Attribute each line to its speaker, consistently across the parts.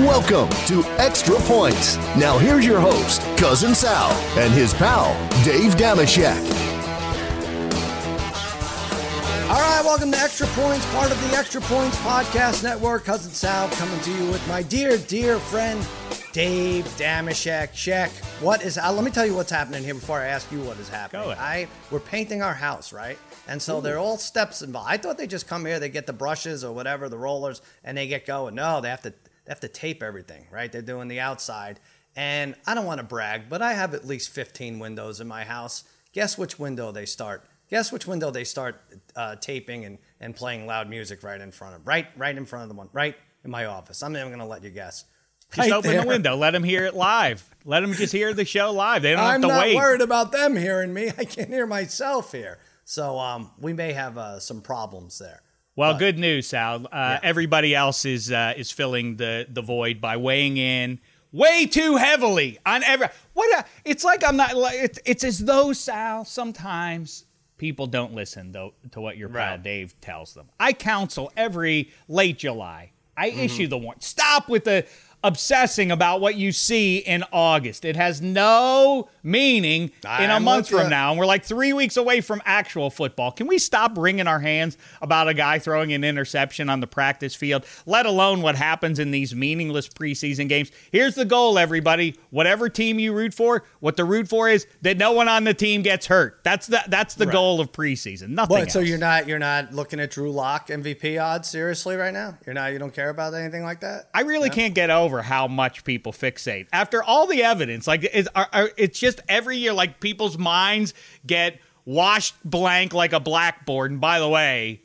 Speaker 1: Welcome to Extra Points. Now here's your host, Cousin Sal, and his pal, Dave Dameshek.
Speaker 2: All right, welcome to Extra Points, part of the Extra Points Podcast Network. Cousin Sal coming to you with my dear, dear friend, Dave Dameshek. Check. What is, uh, let me tell you what's happening here before I ask you what is happening.
Speaker 3: Go ahead.
Speaker 2: I, we're painting our house, right? And so there are all steps involved. I thought they just come here, they get the brushes or whatever, the rollers, and they get going. No, they have to, they have to tape everything, right? They're doing the outside. And I don't want to brag, but I have at least 15 windows in my house. Guess which window they start? Guess which window they start uh, taping and, and playing loud music right in front of? Right, right in front of the one, right in my office. I'm not even going to let you guess.
Speaker 3: Just
Speaker 2: Right
Speaker 3: open
Speaker 2: there.
Speaker 3: the window. Let them hear it live. Let them just hear the show live. They don't
Speaker 2: I'm
Speaker 3: have to
Speaker 2: not
Speaker 3: wait.
Speaker 2: worried about them hearing me. I can hear myself here. So um, we may have uh, some problems there.
Speaker 3: Well, good news, Sal. Uh, Everybody else is uh, is filling the the void by weighing in way too heavily on every. What? A, it's like I'm not. like, It's, it's as though Sal sometimes people don't listen though to what your pal
Speaker 2: Right.
Speaker 3: Dave tells them. I counsel every late July. I
Speaker 2: Mm-hmm.
Speaker 3: issue the warning. Stop with the obsessing about what you see in August. It has no meaning in a month from
Speaker 2: ya.
Speaker 3: now, and we're like three weeks away from actual football. Can we stop wringing our hands about a guy throwing an interception on the practice field, let alone what happens in these meaningless preseason games? Here's the goal, everybody. Whatever team you root for, what the root for is that no one on the team gets hurt. That's the that's the goal of preseason. Nothing
Speaker 2: What? So you're not you're not looking at Drew Lock MVP odds seriously right now? You're not. You don't care about anything like that.
Speaker 3: I really can't get over how much people fixate after all the evidence. Like it's, it's just every year, like people's minds get washed blank like a blackboard. And by the way,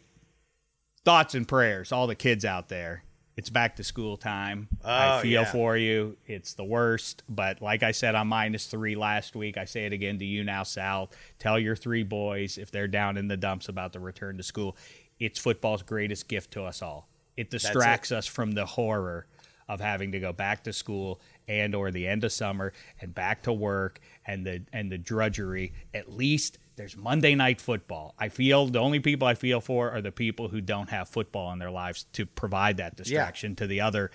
Speaker 3: thoughts and prayers, all the kids out there. It's back to school time. I
Speaker 2: Oh,
Speaker 3: feel
Speaker 2: yeah.
Speaker 3: for you. It's the worst. But like I said on minus three last week, I say it again to you now, Sal. Tell your three boys if they're down in the dumps about the return to school. It's football's greatest gift to us all. It distracts us from the horror of having to go back to school and or the end of summer and back to work and the and the drudgery. At least there's Monday night football. I feel the only people I feel for are the people who don't have football in their lives to provide that distraction to the other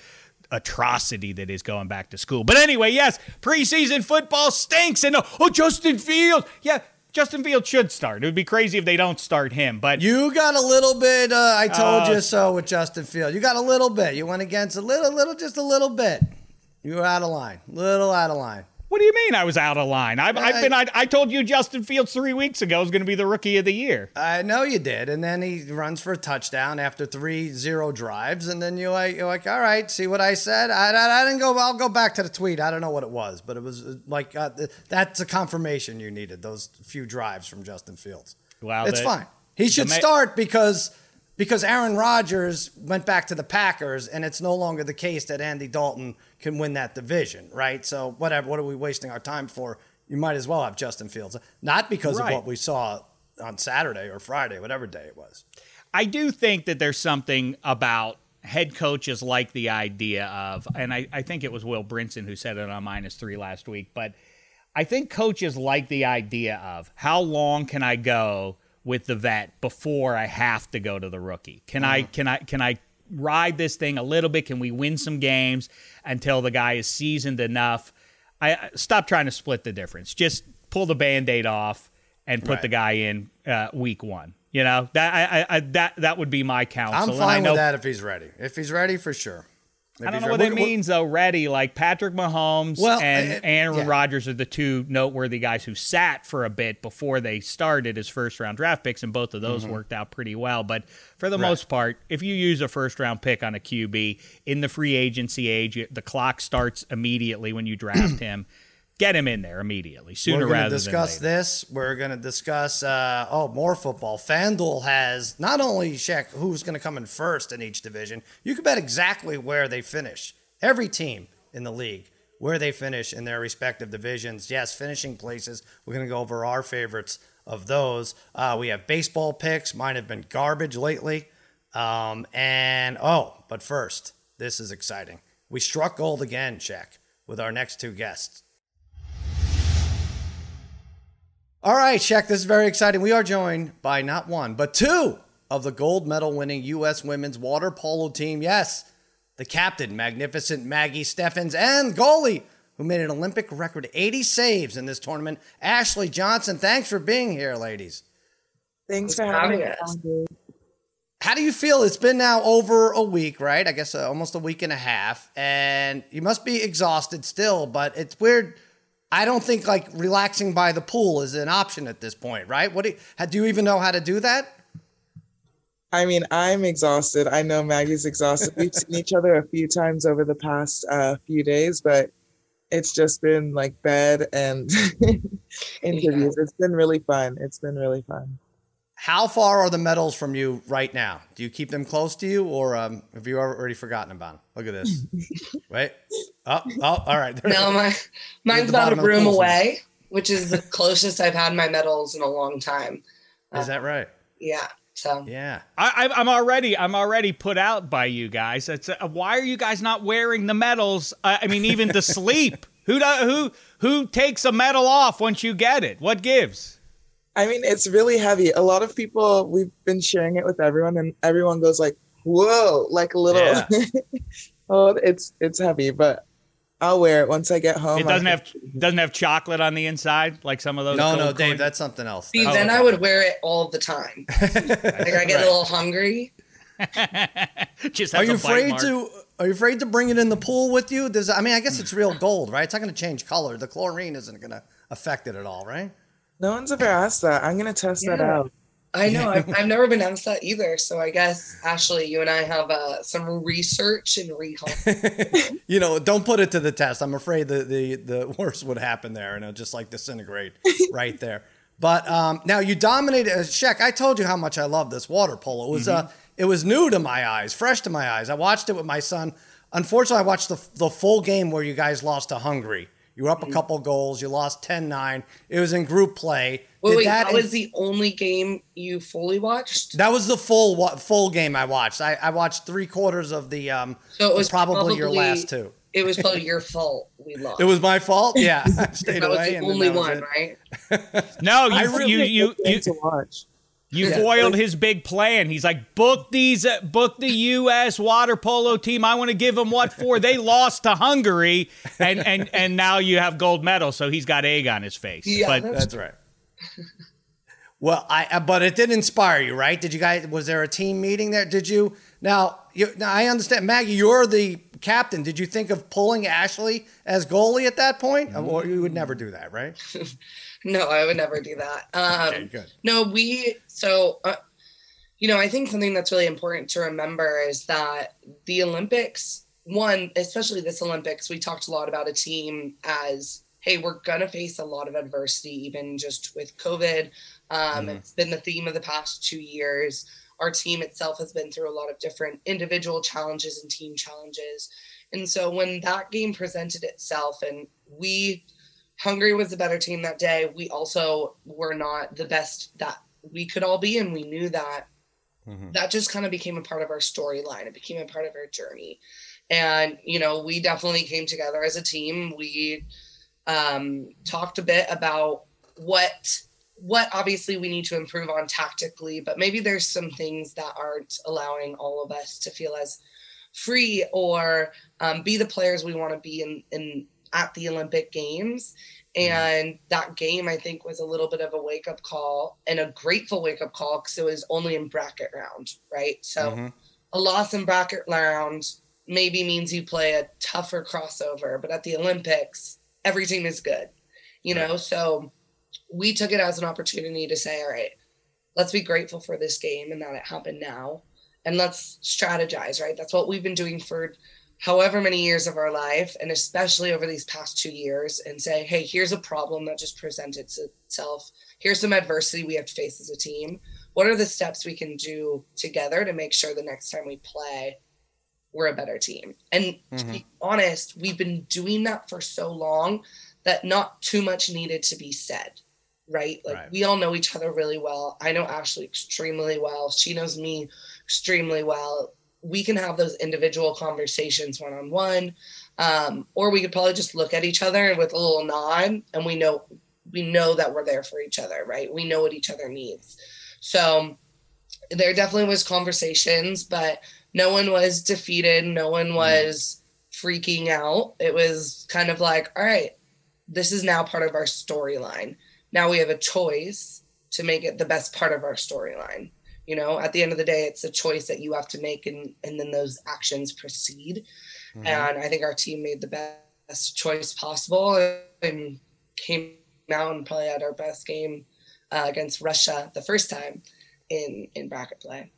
Speaker 3: atrocity that is going back to school. But anyway, yes, preseason football stinks and oh Justin Fields. Yeah, Justin Fields should start. It would be crazy if they don't start him. But
Speaker 2: You got a little bit. Uh, I told
Speaker 3: Uh,
Speaker 2: you so with Justin Field. You got a little bit. You went against a little, little, just a little bit. You were out of line. Little out of line.
Speaker 3: What do you mean I was out of line? I've, I've been. I, I told you Justin Fields three weeks ago is going to be the rookie of the year.
Speaker 2: I know you did, and then he runs for a touchdown after three zero drives, and then you're like, you're like, all right, see what I said? I, I, I didn't go. I'll go back to the tweet. I don't know what it was, but it was uh, like uh, that's a confirmation you needed. Those few drives from Justin Fields.
Speaker 3: Wow,
Speaker 2: it's
Speaker 3: the-
Speaker 2: fine. He should
Speaker 3: ma-
Speaker 2: start because because Aaron Rodgers went back to the Packers, and it's no longer the case that Andy Dalton can win that division, right? So whatever. What are we wasting our time for? You might as well have Justin Fields, not because
Speaker 3: Right.
Speaker 2: of what we saw on Saturday or Friday, whatever day it was.
Speaker 3: I do think that there's something about head coaches like the idea of, and I, I think it was Will Brinson who said it on minus three last week, but I think coaches like the idea of how long can I go with the vet before I have to go to the rookie? Can I can I can I ride this thing a little bit? Can we win some games until the guy is seasoned enough? I stop trying to split the difference. Just pull the band-aid off and put
Speaker 2: Right.
Speaker 3: the guy in uh, week one. You know that I, I, that that would be my counsel.
Speaker 2: I'm fine
Speaker 3: know
Speaker 2: with that if he's ready. If he's ready, for sure.
Speaker 3: I don't know what it means though. Ready, like Patrick Mahomes
Speaker 2: Well,
Speaker 3: and
Speaker 2: uh,
Speaker 3: Aaron
Speaker 2: yeah.
Speaker 3: Rodgers are the two noteworthy guys who sat for a bit before they started as first round draft picks, and both of those
Speaker 2: Mm-hmm.
Speaker 3: worked out pretty well. But for the most part, if you use a first round pick on a QB in the free agency age, the clock starts immediately when you draft him. Get him in there immediately, sooner
Speaker 2: We're going
Speaker 3: rather
Speaker 2: to discuss
Speaker 3: than later.
Speaker 2: this. We're going to discuss, uh, oh, more football. FanDuel has not only check who's going to come in first in each division, you can bet exactly where they finish. Every team in the league, where they finish in their respective divisions. Yes, finishing places. We're going to go over our favorites of those. Uh, we have baseball picks. Mine have been garbage lately. Um, and, oh, but first, this is exciting. We struck gold again, check, with our next two guests. All right, Shaq, this is very exciting. We are joined by not one, but two of the gold medal winning U.S. women's water polo team. Yes, the captain, magnificent Maggie Steffens, and goalie, who made an Olympic record 80 saves in this tournament, Ashley Johnson. Thanks for being here, ladies.
Speaker 4: Thanks for having us.
Speaker 2: How do you feel? It's been now over a week, right? I guess uh, almost a week and a half, and you must be exhausted still. But it's weird. I don't think like relaxing by the pool is an option at this point, right? What do you, do you even know how to do that?
Speaker 4: I mean, I'm exhausted. I know Maggie's exhausted. We've seen each other a few times over the past uh, few days, but it's just been like bed and interviews. It's been really fun. It's been really fun.
Speaker 2: How far are the medals from you right now? Do you keep them close to you, or um, have you already forgotten about them? Look at this. Wait. Oh, oh, all right.
Speaker 5: no, my mine's about a room away, which is the closest I've had my medals in a long time.
Speaker 2: Is that right?
Speaker 5: Yeah. So
Speaker 2: yeah,
Speaker 3: I, am already I'm already put out by you guys. It's uh, why are you guys not wearing the medals? Uh, I mean, even to sleep. Who do, who who takes a medal off once you get it? What gives?
Speaker 4: I mean, it's really heavy. A lot of people, we've been sharing it with everyone, and everyone goes like, "Whoa!" Like a little. Yeah. oh, it's it's heavy, but I'll wear it once I get home.
Speaker 3: It doesn't have doesn't have chocolate on the inside like some of those.
Speaker 2: No, no, Dave, that's something else.
Speaker 5: See, then okay. I would wear it all the time. like I get right. a little hungry.
Speaker 2: Just are you afraid to? Are you afraid to bring it in the pool with you? Does I mean, I guess it's real gold, right? It's not going to change color. The chlorine isn't going to affect it at all, right?
Speaker 4: No one's ever asked that. I'm gonna test yeah. that out.
Speaker 5: I know. I've, I've never been asked that either. So I guess Ashley, you and I have uh, some research and recall.
Speaker 2: you know, don't put it to the test. I'm afraid the the the worst would happen there, and it'll just like disintegrate right there. But um, now you dominated. Uh, Sheck, I told you how much I love this water polo. It was mm-hmm. uh, it was new to my eyes, fresh to my eyes. I watched it with my son. Unfortunately, I watched the the full game where you guys lost to Hungary. You were up a mm-hmm. couple goals. You lost 10-9. It was in group play.
Speaker 5: Wait, wait that, that was the only game you fully watched?
Speaker 2: That was the full full game I watched. I, I watched three quarters of the um.
Speaker 5: So it was
Speaker 2: probably,
Speaker 5: probably
Speaker 2: your last two.
Speaker 5: It was probably your fault. We lost.
Speaker 2: It was my fault. Yeah, I stayed
Speaker 5: that
Speaker 2: away.
Speaker 5: was the only one, right?
Speaker 3: no, you really you you, you to watch. You yeah. foiled his big plan. He's like, book these, uh, book the U.S. water polo team. I want to give them what for. They lost to Hungary, and and and now you have gold medal. So he's got egg on his face.
Speaker 2: Yeah, but that's, that's right. well, I uh, but it did inspire you, right? Did you guys? Was there a team meeting there? Did you? Now, you, now I understand, Maggie. You're the captain. Did you think of pulling Ashley as goalie at that point, mm-hmm. or you would never do that, right?
Speaker 5: no, I would never do that. Um, okay, good. No, we so uh, you know I think something that's really important to remember is that the Olympics, one especially this Olympics, we talked a lot about a team as hey, we're gonna face a lot of adversity, even just with COVID. Um, mm-hmm. It's been the theme of the past two years. Our team itself has been through a lot of different individual challenges and team challenges. And so when that game presented itself and we Hungary was the better team that day. We also were not the best that we could all be, and we knew that. Mm-hmm. That just kind of became a part of our storyline. It became a part of our journey, and you know, we definitely came together as a team. We um, talked a bit about what what obviously we need to improve on tactically, but maybe there's some things that aren't allowing all of us to feel as free or um, be the players we want to be in in at the Olympic Games. Mm-hmm. And that game, I think, was a little bit of a wake up call and a grateful wake up call because it was only in bracket round, right? So mm-hmm. a loss in bracket round maybe means you play a tougher crossover, but at the Olympics, every team is good, you know? So we took it as an opportunity to say, all right, let's be grateful for this game and that it happened now. And let's strategize, right? That's what we've been doing for however many years of our life, and especially over these past two years, and say, hey, here's a problem that just presented itself. Here's some adversity we have to face as a team. What are the steps we can do together to make sure the next time we play, we're a better team? And mm-hmm. to be mm-hmm. honest, we've been doing that for so long that not too much needed to be said. Right. Like right. we all know each other really well. I know Ashley extremely well. She knows me extremely well we can have those individual conversations one on one, or we could probably just look at each other with a little nod, and we know we know that we're there for each other, right? We know what each other needs. So there definitely was conversations, but no one was defeated, no one mm-hmm. was freaking out. It was kind of like, all right, this is now part of our storyline. Now we have a choice to make it the best part of our storyline. You know, at the end of the day, it's a choice that you have to make, and and then those actions proceed. Mm-hmm. And I think our team made the best choice possible and came out and probably had our best game uh, against Russia the first time in in bracket play.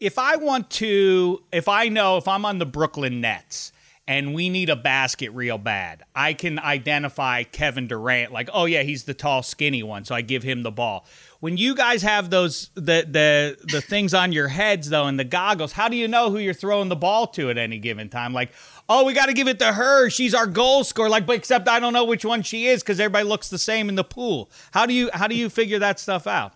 Speaker 3: If I want to, if I know if I'm on the Brooklyn Nets and we need a basket real bad, I can identify Kevin Durant like, oh yeah, he's the tall, skinny one, so I give him the ball. When you guys have those the the the things on your heads though and the goggles, how do you know who you're throwing the ball to at any given time? Like, oh, we got to give it to her. She's our goal scorer. Like, but except I don't know which one she is because everybody looks the same in the pool. How do you how do you figure that stuff out?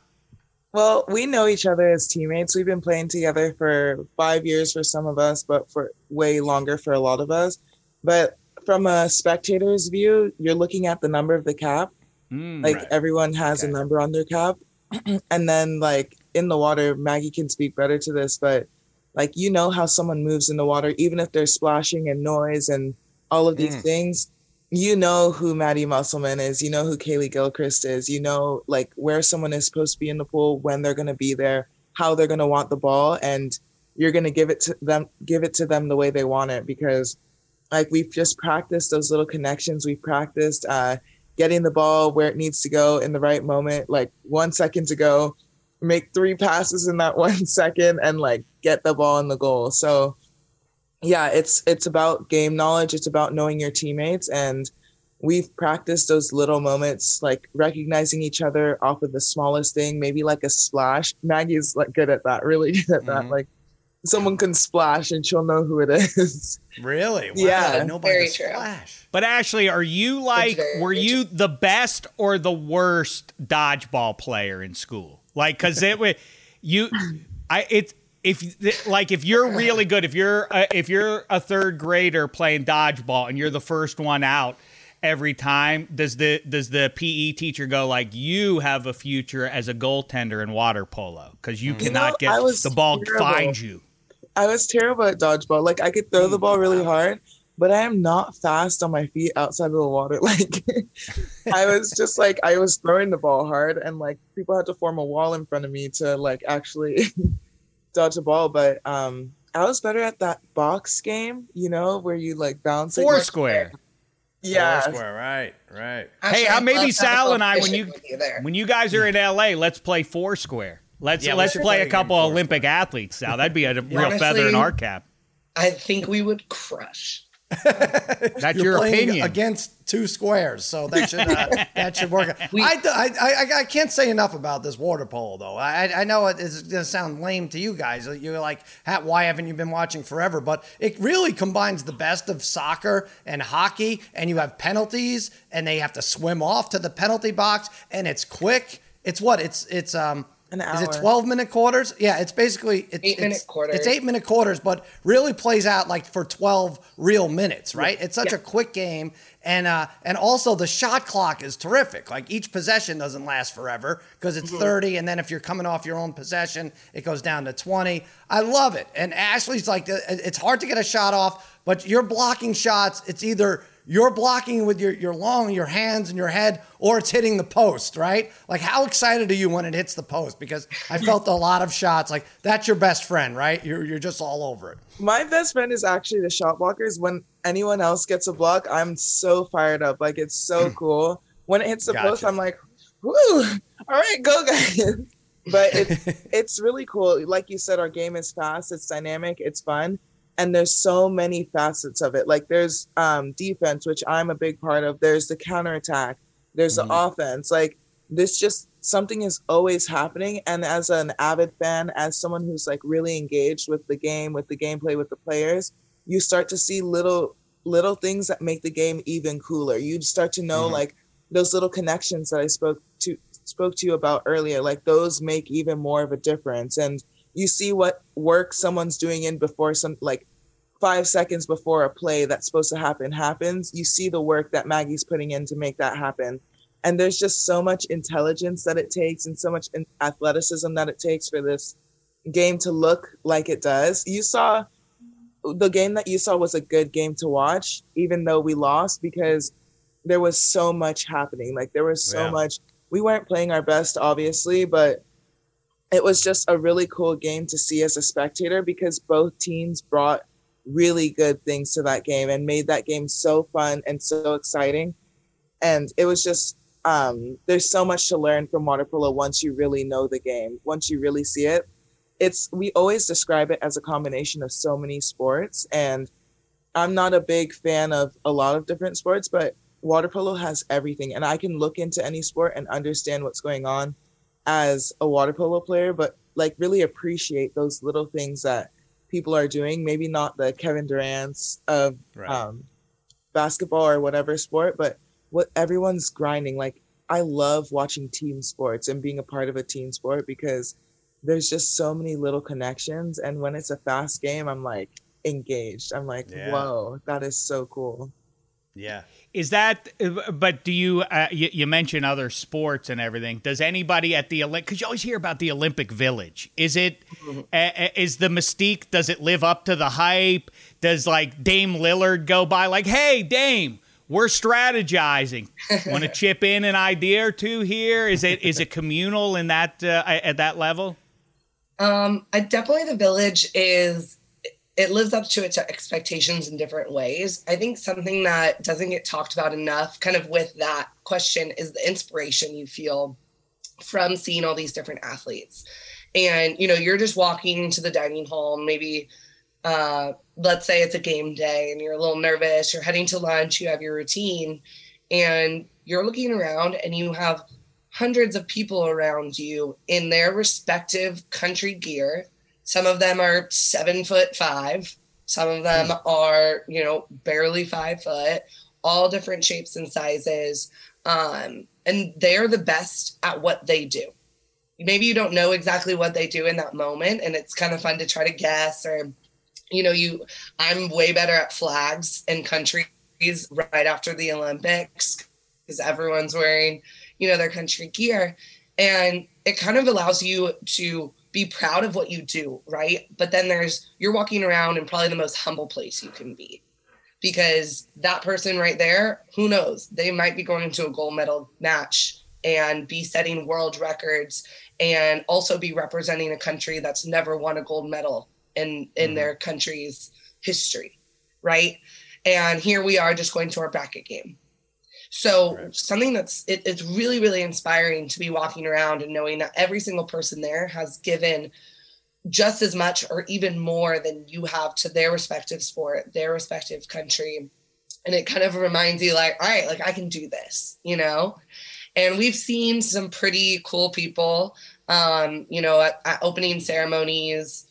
Speaker 4: Well, we know each other as teammates. We've been playing together for five years for some of us, but for way longer for a lot of us. But from a spectator's view, you're looking at the number of the cap. Mm, like right. everyone has okay. a number on their cap. and then like in the water, Maggie can speak better to this, but like you know how someone moves in the water, even if there's splashing and noise and all of these mm. things, you know who Maddie Musselman is, you know who Kaleigh Gilchrist is, you know like where someone is supposed to be in the pool, when they're gonna be there, how they're gonna want the ball, and you're gonna give it to them, give it to them the way they want it because like we've just practiced those little connections. We've practiced uh, getting the ball where it needs to go in the right moment, like one second to go make three passes in that one second and like get the ball in the goal. So yeah, it's it's about game knowledge, it's about knowing your teammates and we've practiced those little moments like recognizing each other off of the smallest thing, maybe like a splash. Maggie's like good at that, really good at that. Mm-hmm. Like someone can splash and she'll know who it is.
Speaker 2: Really? Wow.
Speaker 4: Yeah.
Speaker 2: Nobody Very true.
Speaker 3: But Ashley, are you like were you the best or the worst dodgeball player in school? Like, cause it would you, I it if like if you're really good, if you're a, if you're a third grader playing dodgeball and you're the first one out every time, does the does the PE teacher go like you have a future as a goaltender in water polo because you, mm-hmm. you cannot know, get the ball terrible. find you.
Speaker 4: I was terrible at dodgeball. Like I could throw the ball really mm-hmm. hard, but I am not fast on my feet outside of the water. Like I was just like I was throwing the ball hard and like people had to form a wall in front of me to like actually dodge a ball. But um I was better at that box game, you know, where you like bounce
Speaker 3: four square.
Speaker 4: Yeah,
Speaker 2: square, right, right.
Speaker 3: Actually, hey, maybe Sal and I when you, you when you guys are in LA, let's play Foursquare. Let's yeah, let's play a couple Olympic athletes, Sal. That'd be a real Honestly, feather in our cap.
Speaker 5: I think we would crush.
Speaker 3: That's You're your opinion
Speaker 2: against two squares, so that should uh, that should work. We, I, I, I, I can't say enough about this water polo though. I I know it's going to sound lame to you guys. You're like, why haven't you been watching forever? But it really combines the best of soccer and hockey, and you have penalties, and they have to swim off to the penalty box, and it's quick. It's what it's it's um
Speaker 4: an hour.
Speaker 2: Is it 12 minute quarters? Yeah, it's basically it's,
Speaker 5: eight minute quarters.
Speaker 2: It's eight minute quarters, but really plays out like for 12 real minutes, right? It's such yeah. a quick game. And uh, and also the shot clock is terrific. Like each possession doesn't last forever because it's mm-hmm. 30, and then if you're coming off your own possession, it goes down to 20. I love it. And Ashley's like, it's hard to get a shot off, but you're blocking shots. It's either you're blocking with your, your long, your hands and your head, or it's hitting the post, right? Like, how excited are you when it hits the post? Because I felt a lot of shots. Like, that's your best friend, right? You're, you're just all over it.
Speaker 4: My best friend is actually the shot blockers. When anyone else gets a block, I'm so fired up. Like, it's so cool. When it hits the gotcha. post, I'm like, woo, all right, go, guys. but it's, it's really cool. Like you said, our game is fast, it's dynamic, it's fun and there's so many facets of it. Like there's um, defense which i'm a big part of. There's the counterattack. There's mm-hmm. the offense. Like this just something is always happening. And as an avid fan as someone who's like really engaged with the game with the gameplay with the players you start to see little little things that make the game even cooler. You start to know mm-hmm. like those little connections that i spoke to spoke to you about earlier like those make even more of a difference. And you see what work someone's doing in before some like five seconds before a play that's supposed to happen happens you see the work that maggie's putting in to make that happen and there's just so much intelligence that it takes and so much athleticism that it takes for this game to look like it does. You saw the game that you saw was a good game to watch, even though we lost because there was so much happening. Like there was so yeah. much. We weren't playing our best, obviously, but it was just a really cool game to see as a spectator because both teams brought really good things to that game and made that game so fun and so exciting. And it was just um, there's so much to learn from water polo once you really know the game, once you really see it. It's we always describe it as a combination of so many sports, and I'm not a big fan of a lot of different sports, but water polo has everything, and I can look into any sport and understand what's going on as a water polo player, but like really appreciate those little things that people are doing. Maybe not the Kevin Durant's of right. um, basketball or whatever sport, but what everyone's grinding. Like I love watching team sports and being a part of a team sport because there's just so many little connections. And when it's a fast game, I'm like engaged. I'm like, yeah. whoa, that is so cool.
Speaker 2: Yeah.
Speaker 3: Is that? But do you, uh, you? You mentioned other sports and everything. Does anybody at the Olympic? Because you always hear about the Olympic Village. Is it? Mm-hmm. Uh, is the mystique? Does it live up to the hype? Does like Dame Lillard go by like, hey Dame, we're strategizing. Want to chip in an idea or two here? Is it is it communal in that uh, at that level?
Speaker 5: Um, I definitely the village is it lives up to its expectations in different ways. I think something that doesn't get talked about enough, kind of with that question, is the inspiration you feel from seeing all these different athletes. And you know, you're just walking into the dining hall, maybe uh, let's say it's a game day and you're a little nervous, you're heading to lunch, you have your routine, and you're looking around and you have hundreds of people around you in their respective country gear some of them are seven foot five. Some of them hmm. are, you know, barely five foot, all different shapes and sizes. Um, and they're the best at what they do. Maybe you don't know exactly what they do in that moment, and it's kind of fun to try to guess. Or, you know, you, I'm way better at flags and countries right after the Olympics because everyone's wearing, you know, their country gear. And it kind of allows you to be proud of what you do, right? But then there's you're walking around in probably the most humble place you can be. Because that person right there, who knows? They might be going into a gold medal match and be setting world records and also be representing a country that's never won a gold medal in in mm-hmm. their country's history, right? And here we are just going to our bracket game so right. something that's it, it's really really inspiring to be walking around and knowing that every single person there has given just as much or even more than you have to their respective sport, their respective country. And it kind of reminds you like, all right, like I can do this, you know? And we've seen some pretty cool people, um, you know, at, at opening ceremonies.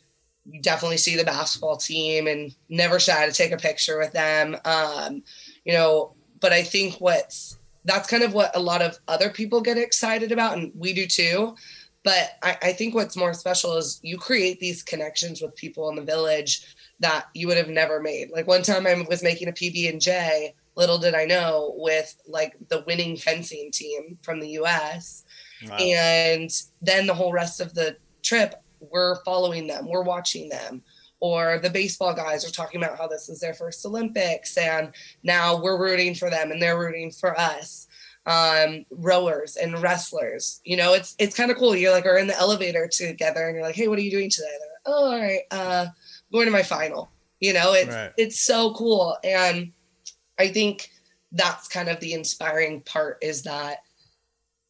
Speaker 5: You definitely see the basketball team and never shy to take a picture with them. Um, you know, but I think what's that's kind of what a lot of other people get excited about, and we do too. But I, I think what's more special is you create these connections with people in the village that you would have never made. Like one time I was making a PB and J, little did I know, with like the winning fencing team from the US. Wow. And then the whole rest of the trip, we're following them, we're watching them or the baseball guys are talking about how this is their first Olympics and now we're rooting for them and they're rooting for us. Um, rowers and wrestlers, you know, it's it's kind of cool. You're like are in the elevator together and you're like, hey, what are you doing today? Like, oh, all right, uh, going to my final. You know, it's right. it's so cool. And I think that's kind of the inspiring part is that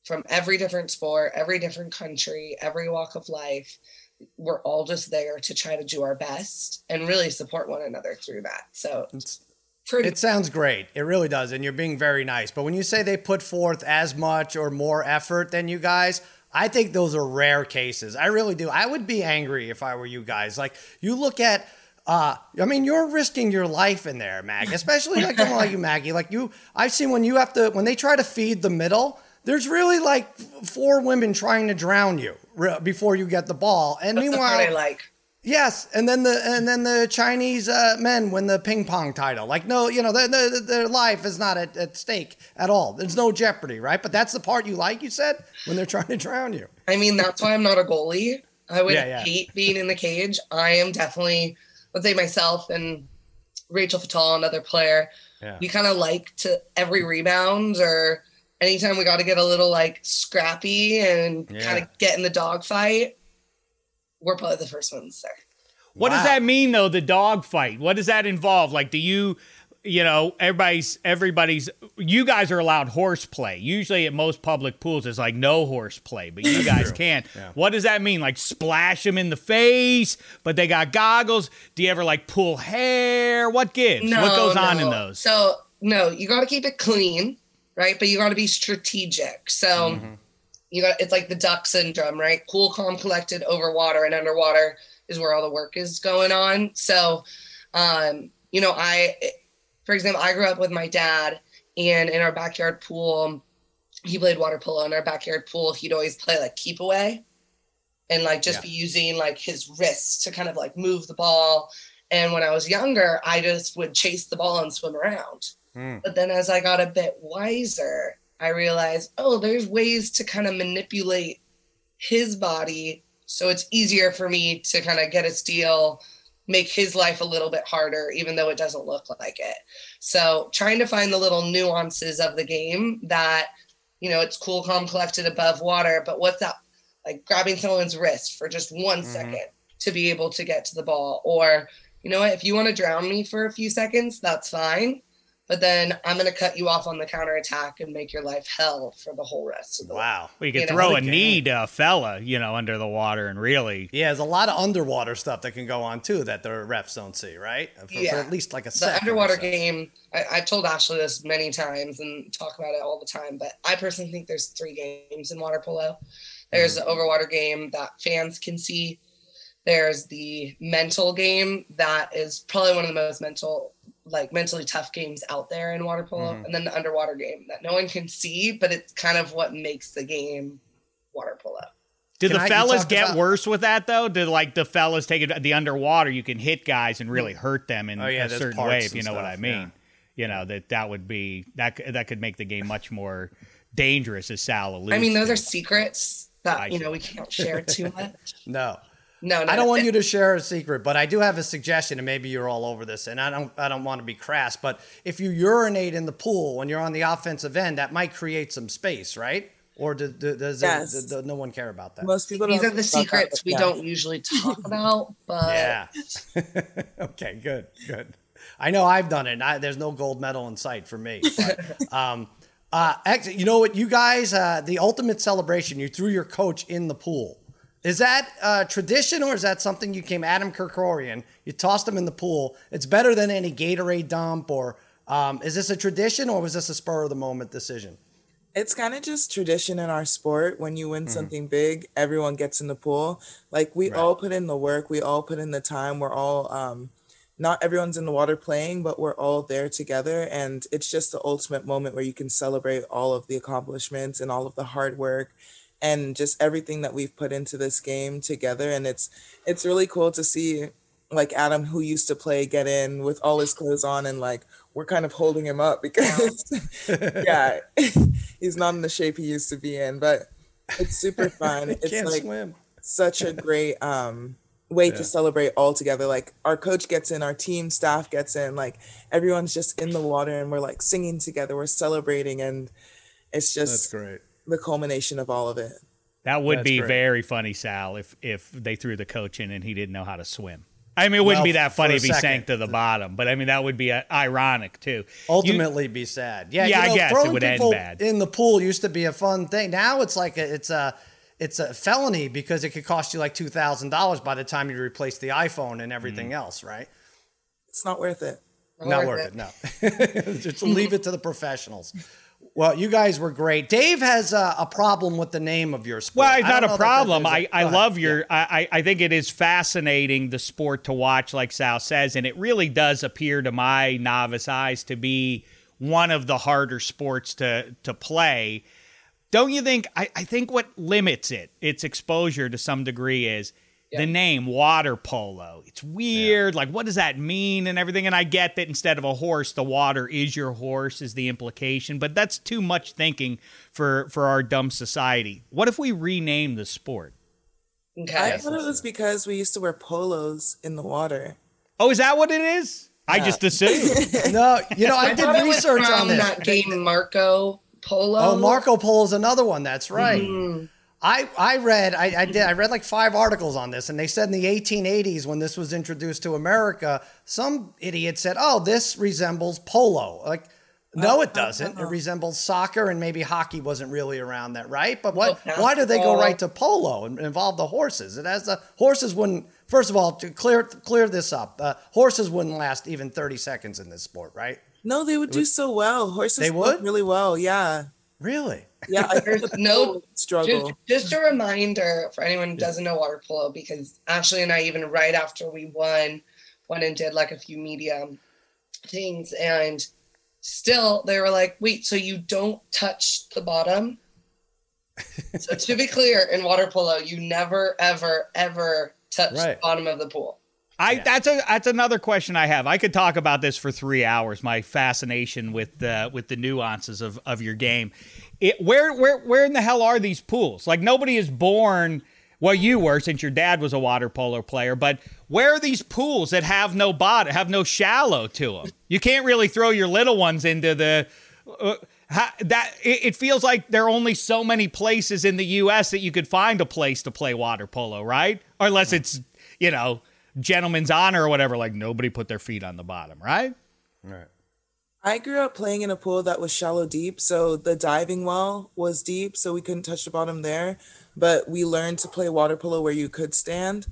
Speaker 5: from every different sport, every different country, every walk of life, we're all just there to try to do our best and really support one another through that. So it's
Speaker 2: pretty. It sounds great. It really does. And you're being very nice. But when you say they put forth as much or more effort than you guys, I think those are rare cases. I really do. I would be angry if I were you guys. Like, you look at. Uh, I mean, you're risking your life in there, Mag. Especially like someone like you, Maggie. Like you, I've seen when you have to when they try to feed the middle there's really like four women trying to drown you before you get the ball. And
Speaker 5: That's
Speaker 2: meanwhile,
Speaker 5: I like.
Speaker 2: Yes, and then the and then the Chinese uh, men win the ping pong title. Like no, you know, their, their, their life is not at, at stake at all. There's no jeopardy, right? But that's the part you like. You said when they're trying to drown you.
Speaker 5: I mean, that's why I'm not a goalie I would yeah, yeah. hate being in the cage. I am definitely, let's say myself and Rachel Fattal, another player, yeah. we kind of like to every rebound or anytime we got to get a little like scrappy and yeah. kind of get in the dog fight, we're probably the first ones there.
Speaker 3: What wow. does that mean though? The dog fight. What does that involve? Like, do you you know, everybody's everybody's you guys are allowed horseplay. Usually at most public pools it's like no horseplay, but you guys can. Yeah. What does that mean? Like splash them in the face, but they got goggles. Do you ever like pull hair? What gives? No, what goes no. on in those?
Speaker 5: So no, you got to keep it clean, right? But you got to be strategic. So mm-hmm. you got it's like the duck syndrome, right? Cool, calm, collected over water and underwater is where all the work is going on. So, um, you know, I for example, I grew up with my dad, and in our backyard pool, he played water polo. In our backyard pool, he'd always play like keep away and like just yeah. be using like his wrists to kind of like move the ball. And when I was younger, I just would chase the ball and swim around. Mm. But then as I got a bit wiser, I realized, oh, there's ways to kind of manipulate his body so it's easier for me to kind of get a steal make his life a little bit harder, even though it doesn't look like it. So trying to find the little nuances of the game that, you know, it's cool, calm, collected above water, but what's that like grabbing someone's wrist for just one mm-hmm. second to be able to get to the ball? Or, you know what, if you want to drown me for a few seconds, that's fine but then I'm going to cut you off on the counterattack and make your life hell for the whole rest of the
Speaker 3: Wow. Well, you could you throw know? a knee to a fella, you know, under the water and really.
Speaker 2: Yeah, there's a lot of underwater stuff that can go on too that the refs don't see, right? For, yeah. For at least like a
Speaker 5: The underwater game, I, have told Ashley this many times and talk about it all the time, but I personally think there's three games in water polo. There's mm-hmm. the overwater game that fans can see. There's the mental game that is probably one of the most mental like mentally tough games out there in water polo, mm-hmm. and then the underwater game that no one can see, but it's kind of what makes the game water polo.
Speaker 3: Did can the I, fellas get about- worse with that though? Did like the fellas take it the underwater? You can hit guys and really hurt them in oh, yeah, a certain way, if you know stuff, what I mean. Yeah. You know that that would be that that could make the game much more dangerous, as Sal alludes.
Speaker 5: I mean, those to. are secrets that I you know we can't share too much.
Speaker 2: no,
Speaker 5: no, no,
Speaker 2: I don't want you to share a secret, but I do have a suggestion, and maybe you're all over this. And I don't, I don't want to be crass, but if you urinate in the pool when you're on the offensive end, that might create some space, right? Or do, do, does, yes. it, does no one care about that?
Speaker 5: Most people. These are the secrets we yeah. don't usually talk about. But
Speaker 2: yeah. okay. Good. Good. I know I've done it. I, there's no gold medal in sight for me. But, um, uh, you know what? You guys, uh, the ultimate celebration. You threw your coach in the pool. Is that a tradition or is that something you came Adam Krikorian? You tossed him in the pool. It's better than any Gatorade dump or um, is this a tradition or was this a spur of the moment decision?
Speaker 4: It's kind of just tradition in our sport. When you win mm-hmm. something big, everyone gets in the pool. Like we right. all put in the work, we all put in the time. We're all um, not everyone's in the water playing, but we're all there together. And it's just the ultimate moment where you can celebrate all of the accomplishments and all of the hard work and just everything that we've put into this game together. And it's it's really cool to see like Adam who used to play get in with all his clothes on and like we're kind of holding him up because yeah he's not in the shape he used to be in but it's super fun. It's like swim. such a great um way yeah. to celebrate all together. Like our coach gets in our team staff gets in like everyone's just in the water and we're like singing together we're celebrating and it's just
Speaker 2: that's great
Speaker 4: the culmination of all of it.
Speaker 3: That would That's be great. very funny, Sal, if if they threw the coach in and he didn't know how to swim. I mean, it wouldn't well, be that funny if he second. sank to the bottom, but I mean that would be uh, ironic too.
Speaker 2: Ultimately, you, be sad. Yeah,
Speaker 3: yeah.
Speaker 2: You know,
Speaker 3: I guess it would end bad.
Speaker 2: In the pool used to be a fun thing. Now it's like a, it's a it's a felony because it could cost you like two thousand dollars by the time you replace the iPhone and everything mm. else, right?
Speaker 4: It's not worth it.
Speaker 2: Not, not worth, worth it. it. no. Just leave it to the professionals. Well, you guys were great. Dave has a, a problem with the name of your sport.
Speaker 3: Well, it's not a problem. I, I love your. Yeah. I, I think it is fascinating the sport to watch, like Sal says, and it really does appear to my novice eyes to be one of the harder sports to to play. Don't you think? I, I think what limits it, its exposure to some degree, is the name water polo. It's weird. Yeah. Like, what does that mean and everything? And I get that instead of a horse, the water is your horse, is the implication, but that's too much thinking for, for our dumb society. What if we rename the sport?
Speaker 4: Okay. I thought it was because we used to wear polos in the water.
Speaker 3: Oh, is that what it is? I just assumed.
Speaker 2: no, you know, I, I did research on this.
Speaker 5: That game Marco Polo.
Speaker 2: Oh, Marco Polo is another one. That's right. Mm-hmm. I, I read I, I did mm-hmm. I read like five articles on this and they said in the 1880s when this was introduced to America some idiot said oh this resembles polo like no, it uh-huh, doesn't. It uh-huh. resembles soccer, and maybe hockey wasn't really around that, right? But what? Why do they go right to polo and involve the horses? It has the horses wouldn't. First of all, to clear clear this up, uh, horses wouldn't last even thirty seconds in this sport, right?
Speaker 4: No, they would do so well. Horses they would really well. Yeah.
Speaker 2: Really?
Speaker 4: Yeah. There's
Speaker 5: no struggle. Just, just, a reminder for anyone who doesn't know water polo, because Ashley and I, even right after we won, went and did like a few media things, and still they were like, wait, so you don't touch the bottom? so to be clear, in water polo, you never, ever, ever touch right. the bottom of the pool.
Speaker 3: I yeah. that's a that's another question I have. I could talk about this for three hours. My fascination with the with the nuances of of your game. It, where where where in the hell are these pools? Like nobody is born well, you were since your dad was a water polo player, but where are these pools that have no bottom, have no shallow to them? You can't really throw your little ones into the. Uh, that it, it feels like there are only so many places in the U.S. that you could find a place to play water polo, right? Or unless it's you know gentleman's honor or whatever. Like nobody put their feet on the bottom, right?
Speaker 2: Right.
Speaker 4: I grew up playing in a pool that was shallow deep, so the diving well was deep, so we couldn't touch the bottom there. But we learned to play water polo where you could stand,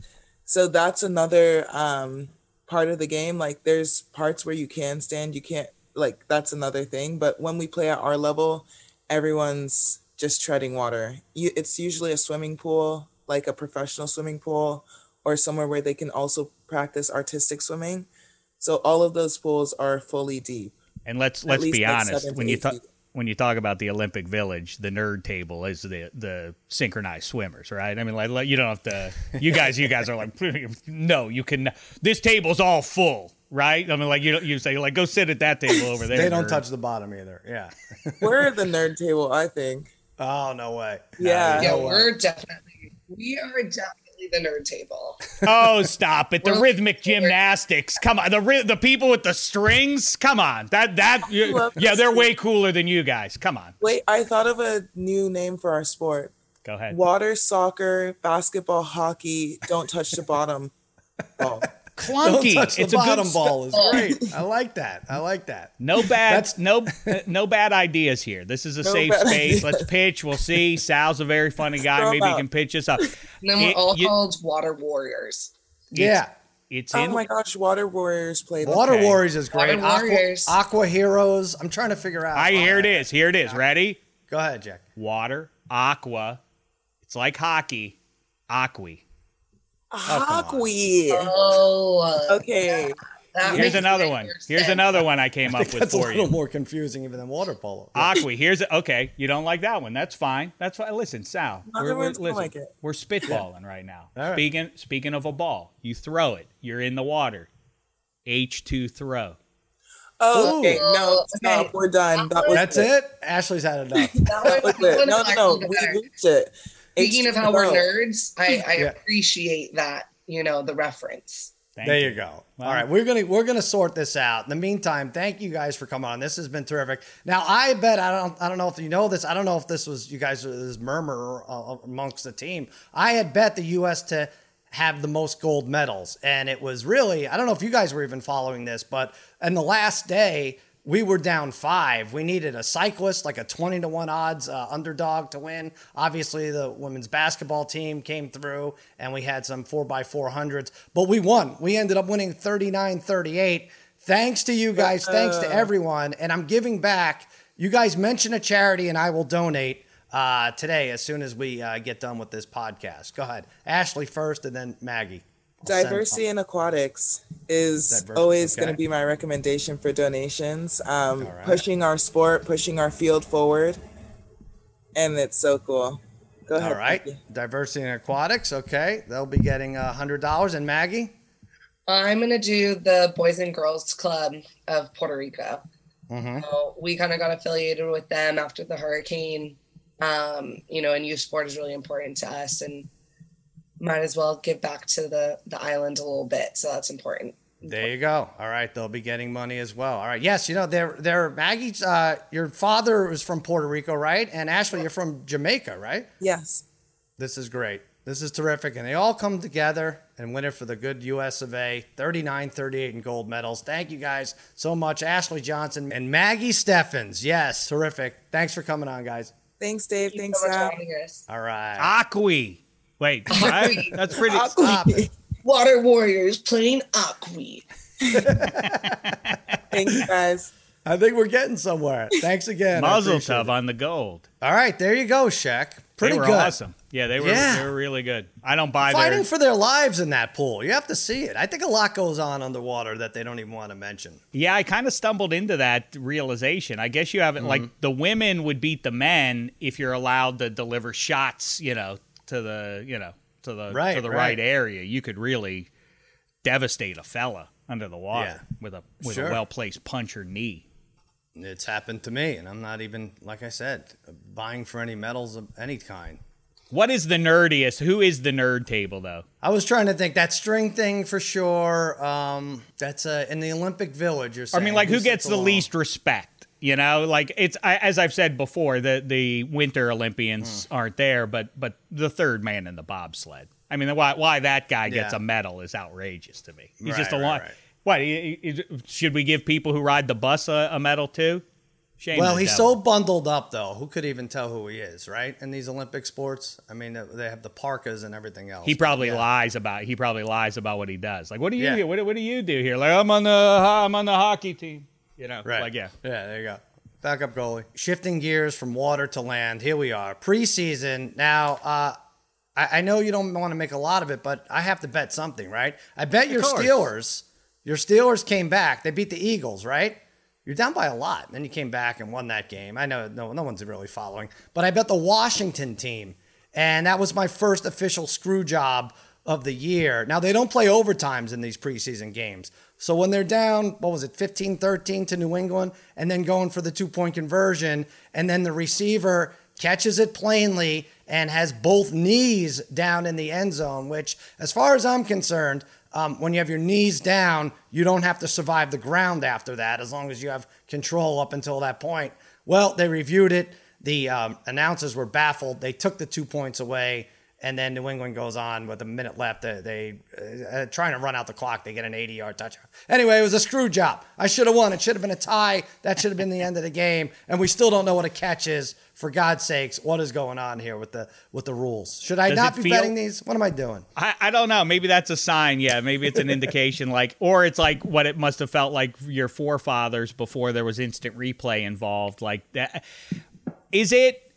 Speaker 4: so that's another um, part of the game. Like there's parts where you can stand, you can't. Like that's another thing. But when we play at our level, everyone's just treading water. You, it's usually a swimming pool, like a professional swimming pool, or somewhere where they can also practice artistic swimming. So all of those pools are fully deep.
Speaker 3: And let's let's be like honest when you talk when you talk about the Olympic Village, the nerd table is the the synchronized swimmers, right? I mean, like you don't have to. You guys, you guys are like, no, you can. This table's all full, right? I mean, like you you say like go sit at that table over there.
Speaker 2: they don't nerd. touch the bottom either. Yeah,
Speaker 4: we're the nerd table, I think.
Speaker 2: Oh no way.
Speaker 4: Yeah,
Speaker 5: no, yeah, we're definitely we are definitely the nerd table.
Speaker 3: Oh, stop it! The rhythmic gymnastics. Come on, the the people with the strings. Come on, that that yeah, they're way cooler than you guys. Come on.
Speaker 4: Wait, I thought of a new name for our sport.
Speaker 3: Go ahead.
Speaker 4: Water soccer, basketball, hockey. Don't touch the bottom.
Speaker 3: Oh clunky.
Speaker 2: it's a bottom ball is oh. great. I like that. I like that.
Speaker 3: No bad. That's no no bad ideas here. This is a no safe space. Ideas. Let's pitch. We'll see. Sal's a very funny guy. Maybe he can pitch us up. And
Speaker 5: then we're it, all you, called Water Warriors.
Speaker 2: Yeah.
Speaker 3: It's
Speaker 4: oh
Speaker 3: in.
Speaker 4: my gosh, Water Warriors played.
Speaker 2: Water okay. Warriors is great. Water Warriors. Aqua, Aqua, Heroes. I'm trying to figure out.
Speaker 3: I here it is. Here it is. Ready?
Speaker 2: Go ahead, Jack.
Speaker 3: Water, aqua. It's like hockey. Aqui.
Speaker 4: Oh, hawkweed.
Speaker 5: Oh,
Speaker 4: okay.
Speaker 3: Here's another one. Here's another one I came I up with
Speaker 2: that's
Speaker 3: for
Speaker 2: you. a little more confusing even than water polo.
Speaker 3: Aqui. Here's a, okay. You don't like that one. That's fine. That's fine. Listen, Sal. We're, we're, listen, like we're spitballing yeah. right now. Right. Speaking speaking of a ball, you throw it. You're in the water. H two throw.
Speaker 4: Oh, okay. No, stop. We're done.
Speaker 2: That That's it. Ashley's had enough.
Speaker 4: that was it. No, no, no. We reached it.
Speaker 5: Speaking of how we're nerds, I, I yeah. appreciate that, you know, the reference.
Speaker 2: Thank there you, you go. All right, we're gonna we're gonna sort this out. In the meantime, thank you guys for coming on. This has been terrific. Now, I bet I don't I don't know if you know this. I don't know if this was you guys this murmur uh, amongst the team. I had bet the U.S. to have the most gold medals, and it was really I don't know if you guys were even following this, but in the last day we were down five. We needed a cyclist, like a 20 to 1 odds uh, underdog to win. Obviously, the women's basketball team came through and we had some 4x400s, but we won. We ended up winning 39 38. Thanks to you guys. Thanks to everyone. And I'm giving back. You guys mention a charity and I will donate uh, today as soon as we uh, get done with this podcast. Go ahead. Ashley first and then Maggie.
Speaker 4: Diversity in aquatics is Diversity. always okay. going to be my recommendation for donations. Um, right. Pushing our sport, pushing our field forward, and it's so cool. Go ahead.
Speaker 2: All right, Maggie. Diversity in aquatics. Okay, they'll be getting a hundred dollars. And Maggie,
Speaker 5: I'm going to do the Boys and Girls Club of Puerto Rico. Mm-hmm. So we kind of got affiliated with them after the hurricane. Um, you know, and youth sport is really important to us, and might as well give back to the the island a little bit. So that's important.
Speaker 2: There you go. All right, they'll be getting money as well. All right. Yes, you know, they're they're Maggie's uh your father was from Puerto Rico, right? And Ashley, you're from Jamaica, right?
Speaker 4: Yes.
Speaker 2: This is great. This is terrific. And they all come together and win it for the good US of A. 39 38 in gold medals. Thank you guys so much. Ashley Johnson and Maggie Steffens. Yes, terrific. Thanks for coming on, guys.
Speaker 4: Thanks, Dave.
Speaker 5: Thank you
Speaker 4: Thanks,
Speaker 5: so much for having us.
Speaker 2: All right.
Speaker 3: Aqui. Wait, right? that's pretty.
Speaker 2: Stop it.
Speaker 5: Water Warriors playing Aqui.
Speaker 4: Thanks, guys.
Speaker 2: I think we're getting somewhere. Thanks again. I
Speaker 3: Muzzle tub on the gold.
Speaker 2: All right, there you go, Shaq. Pretty
Speaker 3: they were
Speaker 2: good.
Speaker 3: awesome. Yeah, they were.
Speaker 2: Yeah.
Speaker 3: They were really good. I don't buy
Speaker 2: Fighting
Speaker 3: their.
Speaker 2: for their lives in that pool. You have to see it. I think a lot goes on underwater that they don't even want to mention.
Speaker 3: Yeah, I kind of stumbled into that realization. I guess you haven't
Speaker 2: Mm-hmm.
Speaker 3: like the women would beat the men if you're allowed to deliver shots, you know, to the you know to the
Speaker 2: Right,
Speaker 3: to the
Speaker 2: right.
Speaker 3: right. area. You could really devastate a fella under the water
Speaker 2: Yeah.
Speaker 3: with a with
Speaker 2: Sure.
Speaker 3: a well placed punch or knee.
Speaker 2: It's happened to me, and I'm not even, like I said, buying for any medals of any kind.
Speaker 3: What is the nerdiest? Who is the nerd table though?
Speaker 2: I was trying to think that string thing for sure. Um, that's uh, in the Olympic Village. You're
Speaker 3: I mean, like who gets the
Speaker 2: alone?
Speaker 3: least respect? You know, like it's I, as I've said before, the the Winter Olympians
Speaker 2: Hmm.
Speaker 3: aren't there, but but the third man in the bobsled. I mean, why why that guy gets
Speaker 2: Yeah.
Speaker 3: a medal is outrageous to me. He's
Speaker 2: Right,
Speaker 3: just a
Speaker 2: right,
Speaker 3: long.
Speaker 2: right.
Speaker 3: What he- he- should we give people who ride the bus a, a medal too? Shame.
Speaker 2: Well, he's
Speaker 3: devil.
Speaker 2: so bundled up, though. Who could even tell who he is, right? In these Olympic sports, I mean, they have the parkas and everything else.
Speaker 3: He probably
Speaker 2: Yeah.
Speaker 3: lies about. He probably lies about what he does. Like, what do you?
Speaker 2: Yeah.
Speaker 3: What, do- what do you do here? Like, I'm on the I'm on the hockey team. You know,
Speaker 2: Right.
Speaker 3: like yeah.
Speaker 2: Yeah, there you go. Backup goalie. Shifting gears from water to land. Here we are. Preseason. Now, uh, I, I know you don't want to make a lot of it, but I have to bet something, right? I bet your
Speaker 3: course.
Speaker 2: Steelers, your Steelers came back. They beat the Eagles, right? You're down by a lot. Then you came back and won that game. I know no, no one's really following, but I bet the Washington team, and that was my first official screw job of the year. Now, they don't play overtimes in these preseason games. So when they're down, what was it, 15 13 to New England, and then going for the two point conversion, and then the receiver catches it plainly and has both knees down in the end zone, which, as far as I'm concerned, um, when you have your knees down, you don't have to survive the ground after that as long as you have control up until that point. Well, they reviewed it. The um, announcers were baffled. They took the two points away. And then New England goes on with a minute left. They, they uh, trying to run out the clock. They get an 80 yard touchdown. Anyway, it was a screw job. I should have won. It should have been a tie. That should have been the end of the game. And we still don't know what a catch is. For God's sakes, what is going on here with the with the rules? Should I
Speaker 3: Does
Speaker 2: not be
Speaker 3: feel-
Speaker 2: betting these? What am I doing?
Speaker 3: I, I don't know. Maybe that's a sign. Yeah, maybe it's an indication. Like, or it's like what it must have felt like your forefathers before there was instant replay involved. Like that. Is it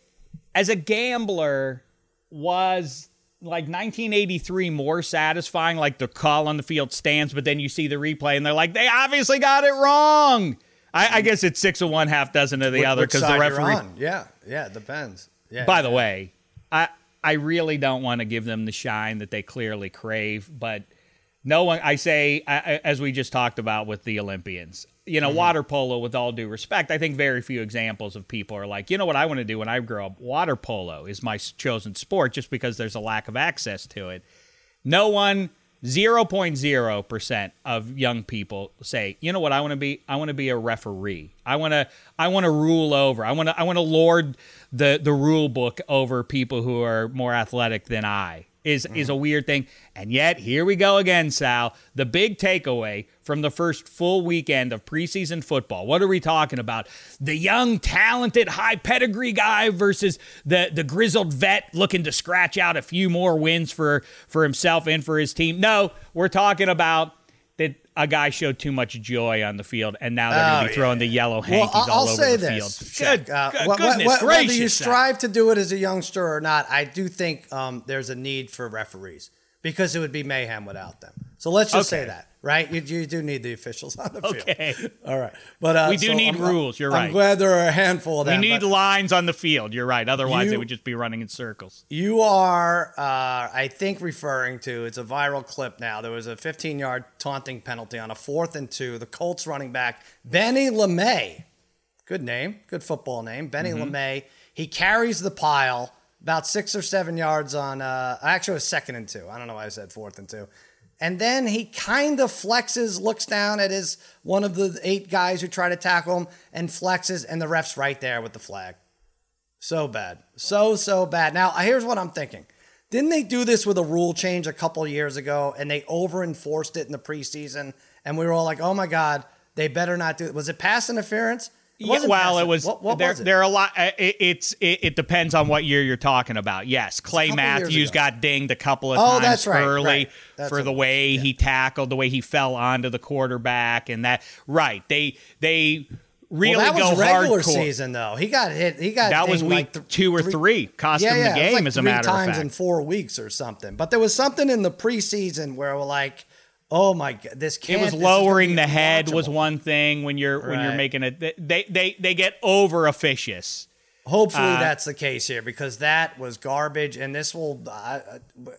Speaker 3: as a gambler was like 1983 more satisfying? Like the call on the field stands, but then you see the replay and they're like, they obviously got it wrong. I, I guess it's six of one, half dozen of the other because the referee.
Speaker 2: Yeah, yeah, it depends. Yeah.
Speaker 3: By the way, I I really don't want to give them the shine that they clearly crave, but no one. I say I- as we just talked about with the Olympians. You know, mm-hmm. water polo. With all due respect, I think very few examples of people are like, you know, what I want to do when I grow up. Water polo is my chosen sport, just because there's a lack of access to it. No one. 0.0% of young people say, "You know what I want to be? I want to be a referee. I want to I want to rule over. I want to I want to lord the the rule book over people who are more athletic than I." Is is mm-hmm. a weird thing. And yet, here we go again, Sal. The big takeaway from the first full weekend of preseason football. What are we talking about? The young, talented, high pedigree guy versus the the grizzled vet looking to scratch out a few more wins for for himself and for his team. No, we're talking about a guy showed too much joy on the field, and now they're going
Speaker 2: Oh,
Speaker 3: to be throwing the yellow hankies
Speaker 2: Well, I'll,
Speaker 3: all
Speaker 2: I'll
Speaker 3: over
Speaker 2: say
Speaker 3: the
Speaker 2: this.
Speaker 3: field.
Speaker 2: Shaq,
Speaker 3: Good,
Speaker 2: uh,
Speaker 3: good-
Speaker 2: wh- wh-
Speaker 3: goodness gracious!
Speaker 2: Whether you strive to do it as a youngster or not, I do think um, there's a need for referees because it would be mayhem without them. So let's just say that, right? You, you do need the officials on the field.
Speaker 3: Okay.
Speaker 2: All right. But uh,
Speaker 3: We do
Speaker 2: so
Speaker 3: need
Speaker 2: I'm-
Speaker 3: rules, you're
Speaker 2: I'm
Speaker 3: right.
Speaker 2: glad there are a handful of them.
Speaker 3: We
Speaker 2: need
Speaker 3: lines on the field. You're right. Otherwise,
Speaker 2: You-
Speaker 3: they would just be running in circles.
Speaker 2: You are, uh, I think, referring to it's a viral clip now. There was a 15 yard taunting penalty on a fourth and two. The Colts running back, Benny LeMay, good name, good football name, Benny LeMay. He carries the pile about six or seven yards on. Uh, actually, it was second and two. I don't know why I said fourth and two. And then he kind of flexes, looks down at his one of the eight guys who try to tackle him, and flexes, and the ref's right there with the flag. So bad, so so bad. Now here's what I'm thinking. Didn't they do this with a rule change a couple years ago, and they over enforced it in the preseason, and we were all like, "Oh my god, they better not do it." Was it pass interference?
Speaker 3: Yeah, well, it was. What, what there, was it? there are a lot. Uh, it, it's it, it, depends on what year you're talking about. Yes, Clay Matthews got dinged a couple of oh, times right, early right. for the way yeah. he tackled, the way he fell onto the quarterback, and that. Right, they they really well, that was regular hardcore.
Speaker 2: season though. He got hit. He got
Speaker 3: that was week
Speaker 2: like
Speaker 3: th- two or three, three. cost yeah, him the game. Like as a matter of fact, times
Speaker 2: in four weeks or something. But there was something in the preseason where we're like Oh my god, this can't.
Speaker 3: It was lowering the head was one thing when you're right. when you're making it. They they they get over officious.
Speaker 2: Hopefully uh, that's the case here because that was garbage, and this will uh,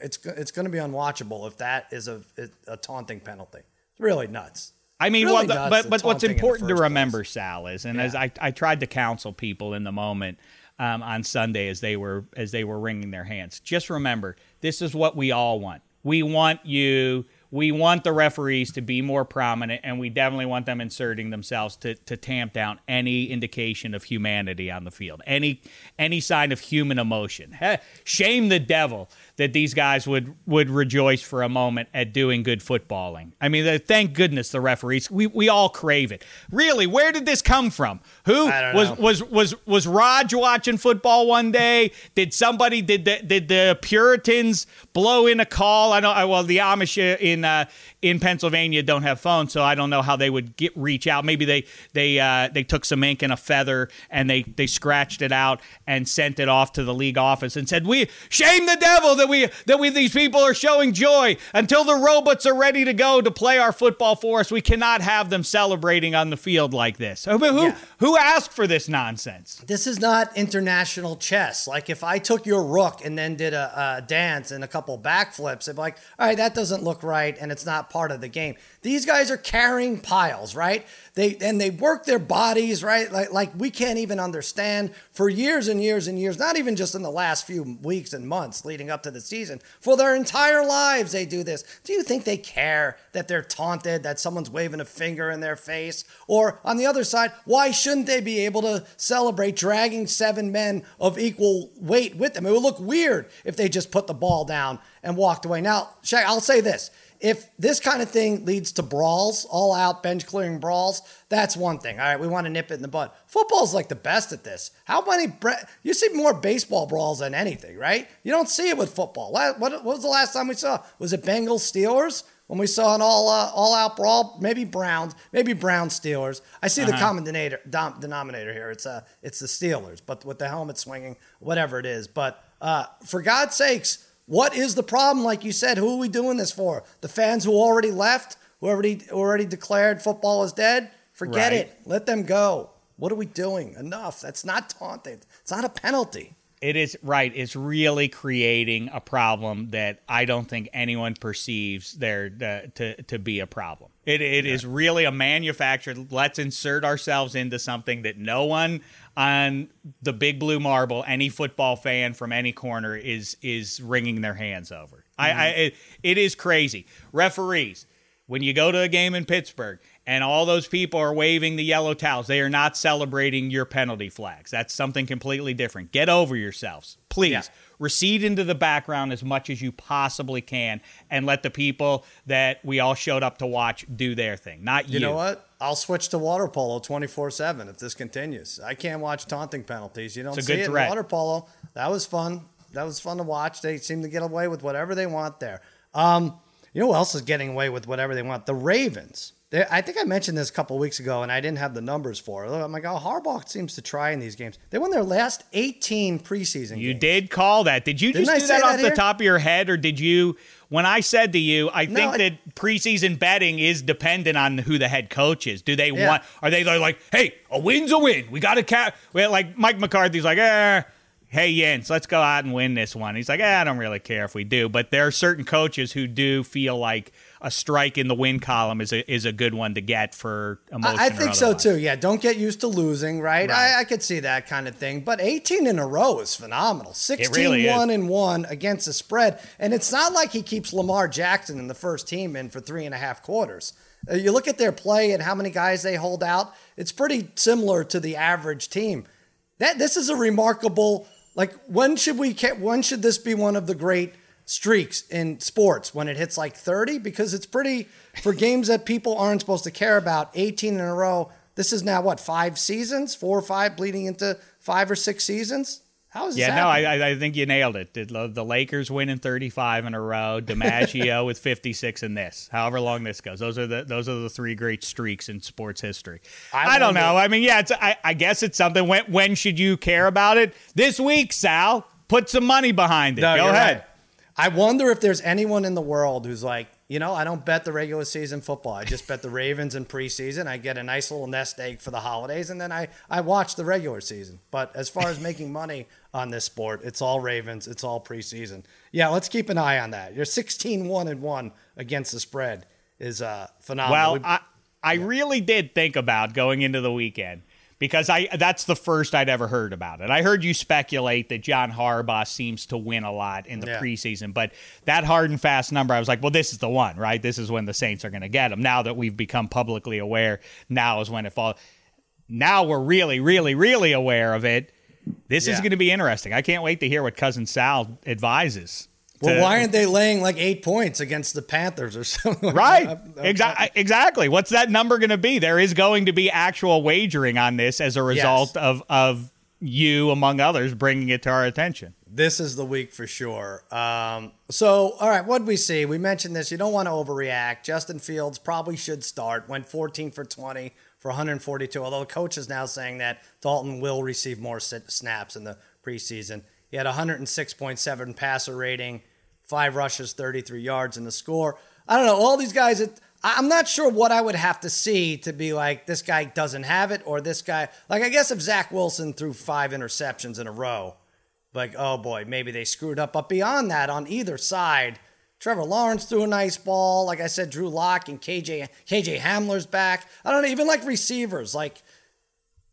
Speaker 2: it's it's going to be unwatchable if that is a a taunting penalty. It's really nuts.
Speaker 3: I mean, really well, the, but but what's important to remember, place. Sal, is, and yeah. as I I tried to counsel people in the moment um, on Sunday as they were as they were wringing their hands, just remember this is what we all want. We want you we want the referees to be more prominent and we definitely want them inserting themselves to, to tamp down any indication of humanity on the field any any sign of human emotion. Shame the devil that these guys would would rejoice for a moment at doing good footballing. I mean, thank goodness the referees. We we all crave it. Really, where did this come from? Who was, was was was Raj watching football one day? Did somebody did the did the Puritans blow in a call? I know. Well, the Amish in uh, in Pennsylvania don't have phones, so I don't know how they would get reach out. Maybe they they uh, they took some ink and a feather and they they scratched it out and sent it off to the league office and said, "We shame the devil that we that we these people are showing joy until the robots are ready to go to play our football for us. We cannot have them celebrating on the field like this. Who yeah. who asked for this nonsense?
Speaker 2: This is not international chess. Like if I took your rook and then did a, a dance and a couple backflips, I'm like, all right, that doesn't look right, and it's not part of the game. These guys are carrying piles, right? They and they work their bodies, right? Like like we can't even understand for years and years and years, not even just in the last few weeks and months leading up to the season. For their entire lives they do this. Do you think they care that they're taunted, that someone's waving a finger in their face? Or on the other side, why shouldn't they be able to celebrate dragging seven men of equal weight with them? It would look weird if they just put the ball down and walked away. Now, Shaq, I'll say this if this kind of thing leads to brawls, all out bench clearing brawls, that's one thing. All right, we want to nip it in the bud. Football's like the best at this. How many bre- you see more baseball brawls than anything, right? You don't see it with football. What, what was the last time we saw? Was it Bengals Steelers? When we saw an all uh, all out brawl, maybe Browns, maybe Brown Steelers. I see uh-huh. the common denominator, dom- denominator here. It's uh, it's the Steelers, but with the helmet swinging, whatever it is. But uh, for God's sakes, what is the problem? Like you said, who are we doing this for? The fans who already left, who already already declared football is dead? Forget right. it. Let them go. What are we doing? Enough. That's not taunting. It's not a penalty.
Speaker 3: It is right. It's really creating a problem that I don't think anyone perceives there uh, to to be a problem. It it yeah. is really a manufactured. Let's insert ourselves into something that no one on the big blue marble, any football fan from any corner is is wringing their hands over. Mm-hmm. I, I it, it is crazy. Referees, when you go to a game in Pittsburgh and all those people are waving the yellow towels. They are not celebrating your penalty flags. That's something completely different. Get over yourselves. Please yeah. recede into the background as much as you possibly can and let the people that we all showed up to watch do their thing, not you.
Speaker 2: You know what? I'll switch to water polo 24 7 if this continues. I can't watch taunting penalties. You don't see it threat. in water polo. That was fun. That was fun to watch. They seem to get away with whatever they want there. Um, you know who else is getting away with whatever they want? The Ravens. I think I mentioned this a couple weeks ago, and I didn't have the numbers for it. I'm like, oh, Harbaugh seems to try in these games. They won their last 18 preseason.
Speaker 3: You
Speaker 2: games.
Speaker 3: did call that. Did you Didn't just I do that, off the top of your head, or did you? When I said to you, I no, think I, that preseason betting is dependent on who the head coach is. Do they yeah. want? Are they like, hey, a win's a win. We got to cap. Well, like Mike McCarthy's like, eh hey Jens, let's go out and win this one. He's like, eh, I don't really care if we do, but there are certain coaches who do feel like a strike in the win column is a is a good one to get for emotion.
Speaker 2: I, think so too. Yeah, don't get used to losing, right? right. I, I, could see that kind of thing. But 18 in a row is phenomenal. 16 really 1 and 1 against the spread. And it's not like he keeps Lamar Jackson in the first team in for three and a half quarters. Uh, you look at their play and how many guys they hold out, it's pretty similar to the average team. That this is a remarkable like when should we when should this be one of the great streaks in sports when it hits like 30 because it's pretty for games that people aren't supposed to care about 18 in a row this is now what five seasons four or five bleeding into five or six seasons how is
Speaker 3: yeah, no, I, I think you nailed it. The, the Lakers winning 35 in a row, DiMaggio with 56 in this. However long this goes, those are the those are the three great streaks in sports history. I, I don't know. I mean, yeah, it's, I, I guess it's something. When when should you care about it? This week, Sal. Put some money behind it. No, Go ahead. Right.
Speaker 2: I wonder if there's anyone in the world who's like, you know, I don't bet the regular season football. I just bet the Ravens in preseason. I get a nice little nest egg for the holidays, and then I, I watch the regular season. But as far as making money on this sport, it's all Ravens, it's all preseason. Yeah, let's keep an eye on that. You're 16 1 and 1 against the spread is uh, phenomenal.
Speaker 3: Well, I, I yeah. really did think about going into the weekend because I that's the first I'd ever heard about it. I heard you speculate that John Harbaugh seems to win a lot in the yeah. preseason, but that hard and fast number, I was like, well, this is the one, right? This is when the Saints are going to get him. Now that we've become publicly aware, now is when it falls. Now we're really, really, really aware of it. This yeah. is going to be interesting. I can't wait to hear what cousin Sal advises.
Speaker 2: Well, why aren't they laying like eight points against the Panthers or something?
Speaker 3: right. Exactly. Exactly. What's that number going to be? There is going to be actual wagering on this as a result yes. of of you, among others, bringing it to our attention.
Speaker 2: This is the week for sure. Um, so, all right, what did we see? We mentioned this. You don't want to overreact. Justin Fields probably should start. Went 14 for 20 for 142. Although the coach is now saying that Dalton will receive more snaps in the preseason. He had 106.7 passer rating, five rushes, 33 yards in the score. I don't know. All these guys, it, I'm not sure what I would have to see to be like, this guy doesn't have it, or this guy. Like, I guess if Zach Wilson threw five interceptions in a row, like, oh boy, maybe they screwed up. But beyond that, on either side, Trevor Lawrence threw a nice ball. Like I said, Drew Lock and KJ KJ Hamler's back. I don't know, even like receivers, like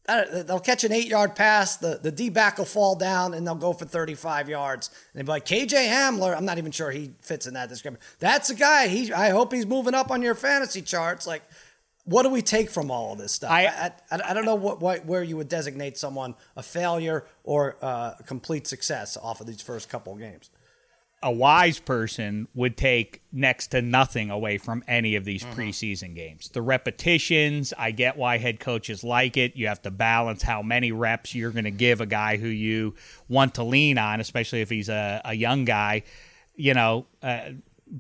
Speaker 2: they'll catch an eight yard pass, the, the D back will fall down, and they'll go for 35 yards. And they'll be like, KJ Hamler, I'm not even sure he fits in that description. That's a guy. He, I hope he's moving up on your fantasy charts. Like, what do we take from all of this stuff? I, I, I, I don't know what, what, where you would designate someone a failure or uh, a complete success off of these first couple of games
Speaker 3: a wise person would take next to nothing away from any of these mm-hmm. preseason games. The repetitions, I get why head coaches like it. You have to balance how many reps you're going to give a guy who you want to lean on, especially if he's a, a young guy. You know, uh,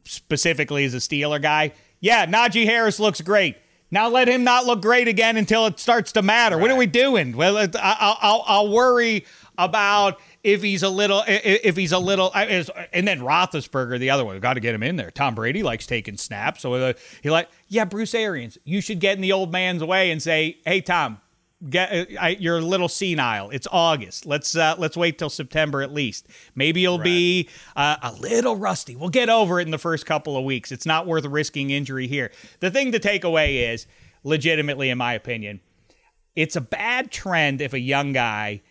Speaker 3: specifically as a Steeler guy. Yeah, Najee Harris looks great. Now let him not look great again until it starts to matter. Right. What are we doing? Well, I'll, I'll, I'll worry about if he's a little, if he's a little, and then Roethlisberger, the other one, got to get him in there. Tom Brady likes taking snaps, so uh, he like, yeah, Bruce Arians, you should get in the old man's way and say, hey, Tom, get uh, I, you're a little senile. It's August. Let's uh, let's wait till September at least. Maybe you'll right. be uh, a little rusty. We'll get over it in the first couple of weeks. It's not worth risking injury here. The thing to take away is, legitimately, in my opinion, it's a bad trend if a young guy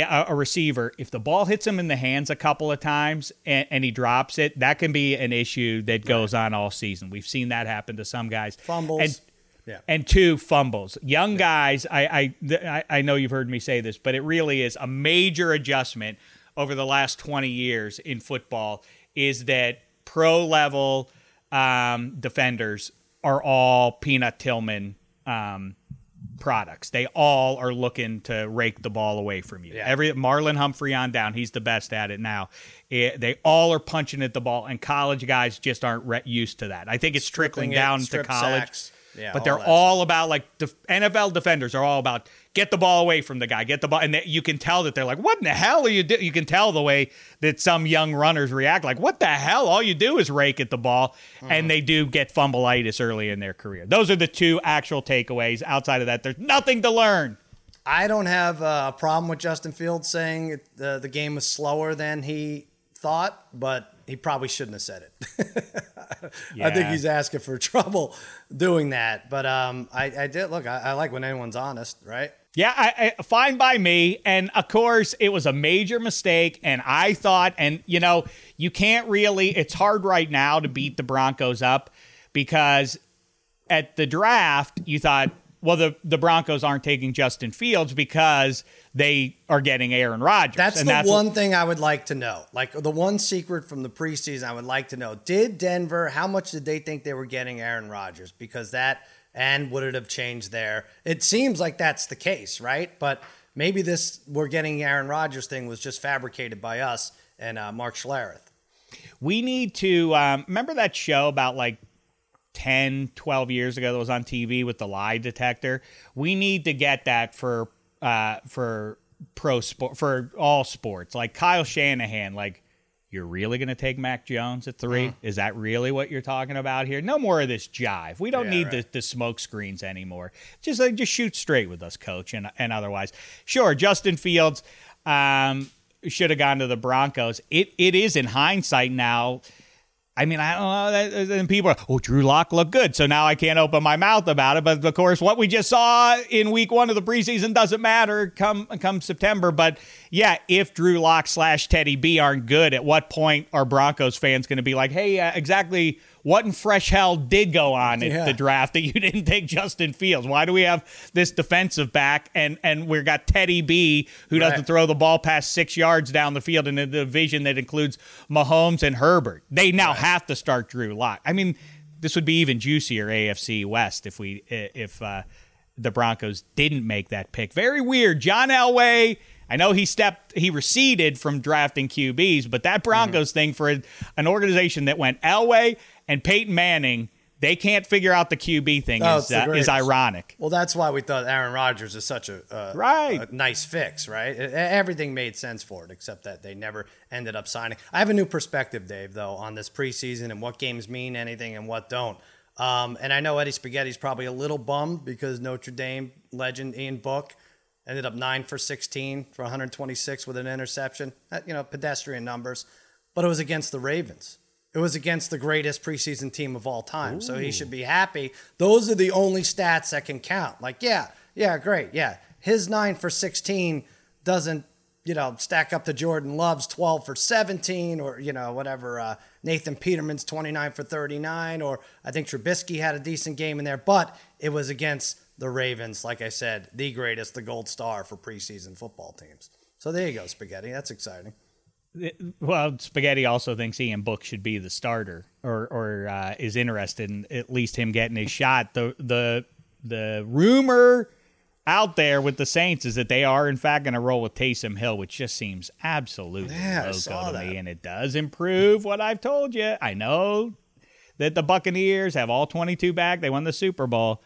Speaker 3: a receiver, if the ball hits him in the hands a couple of times and, and he drops it, that can be an issue that goes on all season. We've seen that happen to some guys.
Speaker 2: Fumbles.
Speaker 3: And, yeah. and two fumbles. Young yeah. guys, I, I I know you've heard me say this, but it really is a major adjustment over the last 20 years in football. Is that pro level um, defenders are all Peanut Tillman um, products. They all are looking to rake the ball away from you. Yeah. Every Marlon Humphrey on down, he's the best at it now. It, they all are punching at the ball, and college guys just aren't re- used to that. I think it's trickling down to college. Sacks. Yeah, but they're all about like def- NFL defenders are all about get the ball away from the guy, get the ball, and they, you can tell that they're like, "What in the hell are you doing?" You can tell the way that some young runners react, like, "What the hell?" All you do is rake at the ball, mm-hmm. and they do get fumbleitis early in their career. Those are the two actual takeaways. Outside of that, there's nothing to learn.
Speaker 2: I don't have a problem with Justin Fields saying the the game was slower than he thought, but he probably shouldn't have said it. yeah. I think he's asking for trouble doing that. But um, I, I did look. I, I, like when anyone's honest, right?
Speaker 3: Yeah, I, I, fine by me. And of course, it was a major mistake. And I thought, and you know, you can't really. It's hard right now to beat the Broncos up because at the draft, you thought well, the, the Broncos aren't taking Justin Fields because they are getting Aaron Rodgers.
Speaker 2: That's and the that's one what, thing I would like to know. Like the one secret from the preseason, I would like to know: Did Denver? How much did they think they were getting Aaron Rodgers? Because that and would it have changed there? It seems like that's the case, right? But maybe this we're getting Aaron Rodgers thing was just fabricated by us and uh, Mark Schlereth.
Speaker 3: We need to um, remember that show about like 10, 12 years ago that was on TV with the lie detector. We need to get that for uh, for pro sport for all sports. Like Kyle Shanahan, like you're really going to take Mac Jones at 3 uh-huh. Is that really what you're talking about here? No more of this jive. We don't yeah, need right. the, the smoke screens anymore. Just like just shoot straight with us, coach, and and otherwise. Sure, Justin Fields um, should have gone to the Broncos. It it is in hindsight now I mean, I don't know. Then people are, oh, Drew Lock looked good. So now I can't open my mouth about it. But of course, what we just saw in week one of the preseason doesn't matter come come September. But yeah, if Drew Lock slash Teddy B aren't good, at what point are Broncos fans going to be like, hey, uh, exactly what in fresh hell did go on at yeah. the draft that you didn't take Justin Fields? Why do we have this defensive back and and we've got Teddy B who doesn't throw the ball past six yards down the field in a division that includes Mahomes and Herbert? They now right. have to start Drew Lock. I mean, this would be even juicier AFC West if we if uh, the Broncos didn't make that pick. Very weird. John Elway. I know he stepped, he receded from drafting QBs, but that Broncos mm-hmm. thing for an organization that went Elway and Peyton Manning, they can't figure out the QB thing oh, is, uh, is ironic.
Speaker 2: Well, that's why we thought Aaron Rodgers is such a, uh, right. A nice fix, right? Everything made sense for it, except that they never ended up signing. I have a new perspective, Dave, though, on this preseason and what games mean anything and what don't. Um, and I know Eddie Spaghetti's probably a little bummed because Notre Dame legend Ian Book ended up nine for 16 for 126 with an interception. You know, pedestrian numbers, but it was against the Ravens. It was against the greatest preseason team of all time. Ooh. So he should be happy. Those are the only stats that can count. Like, yeah, yeah, great. Yeah. His 9 for 16 doesn't, you know, stack up to Jordan Love's 12 for 17 or, you know, whatever. Uh, Nathan Peterman's 29 for 39 or I think Trubisky had a decent game in there, but it was against the Ravens, like I said, the greatest, the gold star for preseason football teams. So there you go, Spaghetti. That's exciting
Speaker 3: well, Spaghetti also thinks Ian Book should be the starter, or or uh, is interested in at least him getting his shot. The the the rumor out there with the Saints is that they are in fact going to roll with Taysom Hill, which just seems absolutely yeah, loco to that. me, and it does improve what I've told you. I know that the Buccaneers have all 22 back; they won the Super Bowl.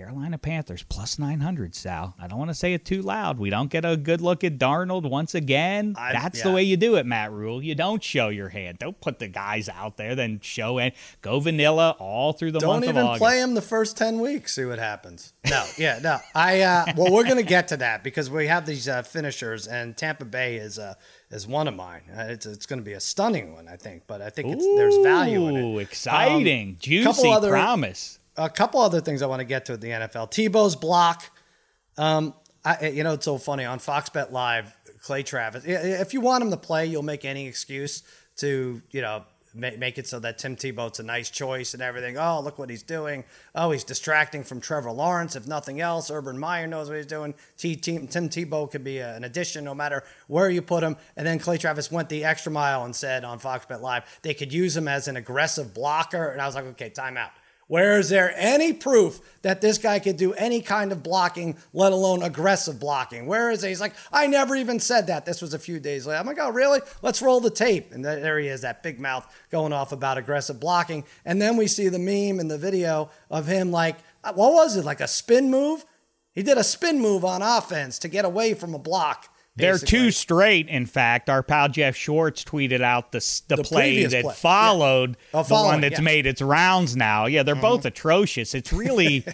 Speaker 3: Carolina Panthers plus 900, Sal. I don't want to say it too loud. We don't get a good look at Darnold once again. I, That's yeah. the way you do it, Matt Rhule. You don't show your hand. Don't put the guys out there, then show and Go vanilla all through the
Speaker 2: don't
Speaker 3: month
Speaker 2: of August. Don't even play him the first 10 weeks. See what happens. No, yeah, no. I uh, Well, we're going to get to that because we have these uh, finishers, and Tampa Bay is uh, is one of mine. Uh, it's, it's going to be a stunning one, I think, but I think it's, Ooh, there's value in it.
Speaker 3: exciting. Um, Juicy other, promise
Speaker 2: a couple other things I want to get to the NFL. Tebow's block. Um, I, you know, it's so funny on Fox Bet Live. Clay Travis. If you want him to play, you'll make any excuse to you know make it so that Tim Tebow's a nice choice and everything. Oh, look what he's doing. Oh, he's distracting from Trevor Lawrence. If nothing else, Urban Meyer knows what he's doing. Tim Tebow could be an addition no matter where you put him. And then Clay Travis went the extra mile and said on Fox Bet Live they could use him as an aggressive blocker. And I was like, okay, timeout. Where is there any proof that this guy could do any kind of blocking, let alone aggressive blocking? Where is it? He's like, I never even said that. This was a few days later. I'm like, oh, really? Let's roll the tape. And there he is, that big mouth going off about aggressive blocking. And then we see the meme and the video of him like, uh, what was it? Like a spin move? He did a spin move on offense to get away from a block.
Speaker 3: They're two straight. In fact, our pal Jeff Schwartz tweeted out the the, the play that play. followed yeah. oh, the one that's yeah. made its rounds now. Yeah, they're mm-hmm. both atrocious. It's really.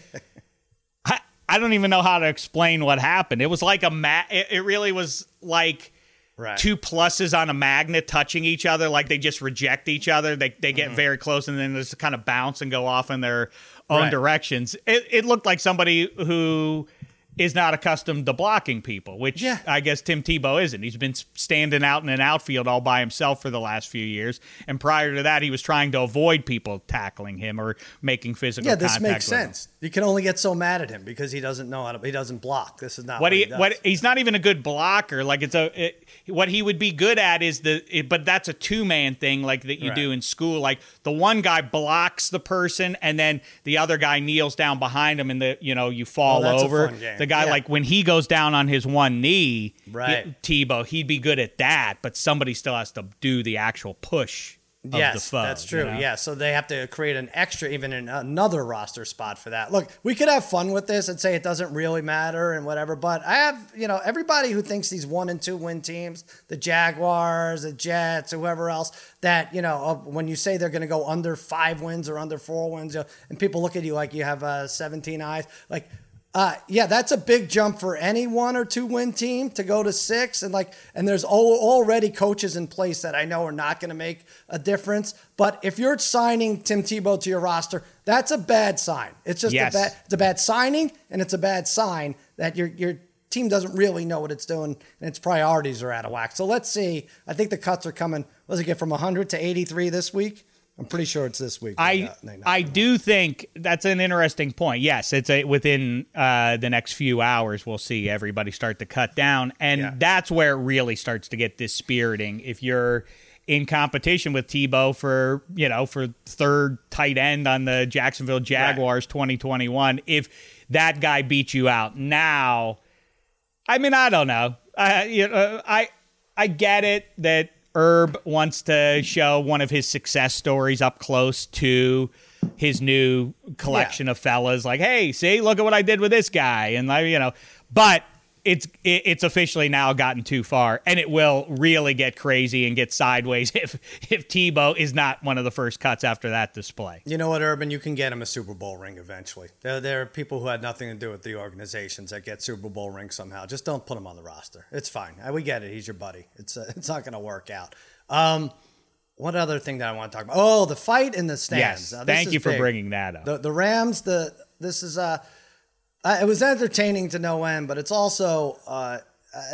Speaker 3: I, I don't even know how to explain what happened. It was like a mat. It, it really was like
Speaker 2: Right.
Speaker 3: two pluses on a magnet touching each other, like they just reject each other. They they get very close and then just kind of bounce and go off in their own
Speaker 2: Right.
Speaker 3: directions. It, it looked like somebody who is not accustomed to blocking people, which
Speaker 2: Yeah.
Speaker 3: I guess Tim Tebow isn't. He's been standing out in an outfield all by himself for the last few years, and prior to that, he was trying to avoid people tackling him or making physical.
Speaker 2: Yeah, this
Speaker 3: contact
Speaker 2: makes
Speaker 3: with him.
Speaker 2: sense. You can only get so mad at him because he doesn't know how to. He doesn't block. This is not
Speaker 3: what
Speaker 2: what,
Speaker 3: he,
Speaker 2: does.
Speaker 3: what he's not even a good blocker. Like it's a it, what he would be good at is the it, but that's a two man thing like that you do in school. Like the one guy blocks the person and then the other guy kneels down behind him and the you know you oh, fall
Speaker 2: Oh, that's a
Speaker 3: over. The guy
Speaker 2: Yeah.
Speaker 3: like when he goes down on his one knee,
Speaker 2: Right.
Speaker 3: he- Tebow, he'd be good at that, but somebody still has to do the actual push. Of the
Speaker 2: Yes,
Speaker 3: foe,
Speaker 2: that's
Speaker 3: you
Speaker 2: true.
Speaker 3: know?
Speaker 2: Yeah, so they have to create an extra, even in another roster spot for that. Look, we could have fun with this and say it doesn't really matter and whatever, but I have, you know, everybody who thinks these one and two win teams, the Jaguars, the Jets, whoever else, that you know, uh, when you say they're going to go under five wins or under four wins, you know, and people look at you like you have uh, 17 eyes, like. Uh, yeah, that's a big jump for any one or two win team to go to six, and like, and there's al- already coaches in place that I know are not going to make a difference. But if you're signing Tim Tebow to your roster, that's a bad sign. It's just
Speaker 3: Yes.
Speaker 2: a bad, it's a bad signing, and it's a bad sign that your your team doesn't really know what it's doing and its priorities are out of whack. So let's see. I think the cuts are coming. What does it get from 100 to 83 this week? I'm pretty sure it's this week.
Speaker 3: I
Speaker 2: They, they know.
Speaker 3: I do think that's an interesting point. Yes, it's a within uh, the next few hours we'll see everybody start to cut down, and
Speaker 2: Yeah.
Speaker 3: that's where it really starts to get dispiriting. If you're in competition with Tebow for you know for third tight end on the Jacksonville Jaguars 2021, if that guy beats you out now, I mean I don't know. I you know, I I get it that Herb wants to show one of his success stories up close to his new collection of fellas. Like, hey, see, look at what I did with this guy, and like you know, but. It's it- it's officially now gotten too far, and it will really get crazy and get sideways if if Tebow is not one of the first cuts after that display.
Speaker 2: You know what, Urban? You can get him a Super Bowl ring eventually. There, there are people who had nothing to do with the organizations that get Super Bowl rings somehow. Just don't put him on the roster. It's fine. We get it. He's your buddy. It's uh, it's not going to work out. Um, what other thing that I want to talk about? Oh, the fight in the stands.
Speaker 3: Yes,
Speaker 2: Now,
Speaker 3: thank you for
Speaker 2: big.
Speaker 3: bringing that up.
Speaker 2: The the Rams. The this is uh, uh, it was entertaining to no end, but it's also uh,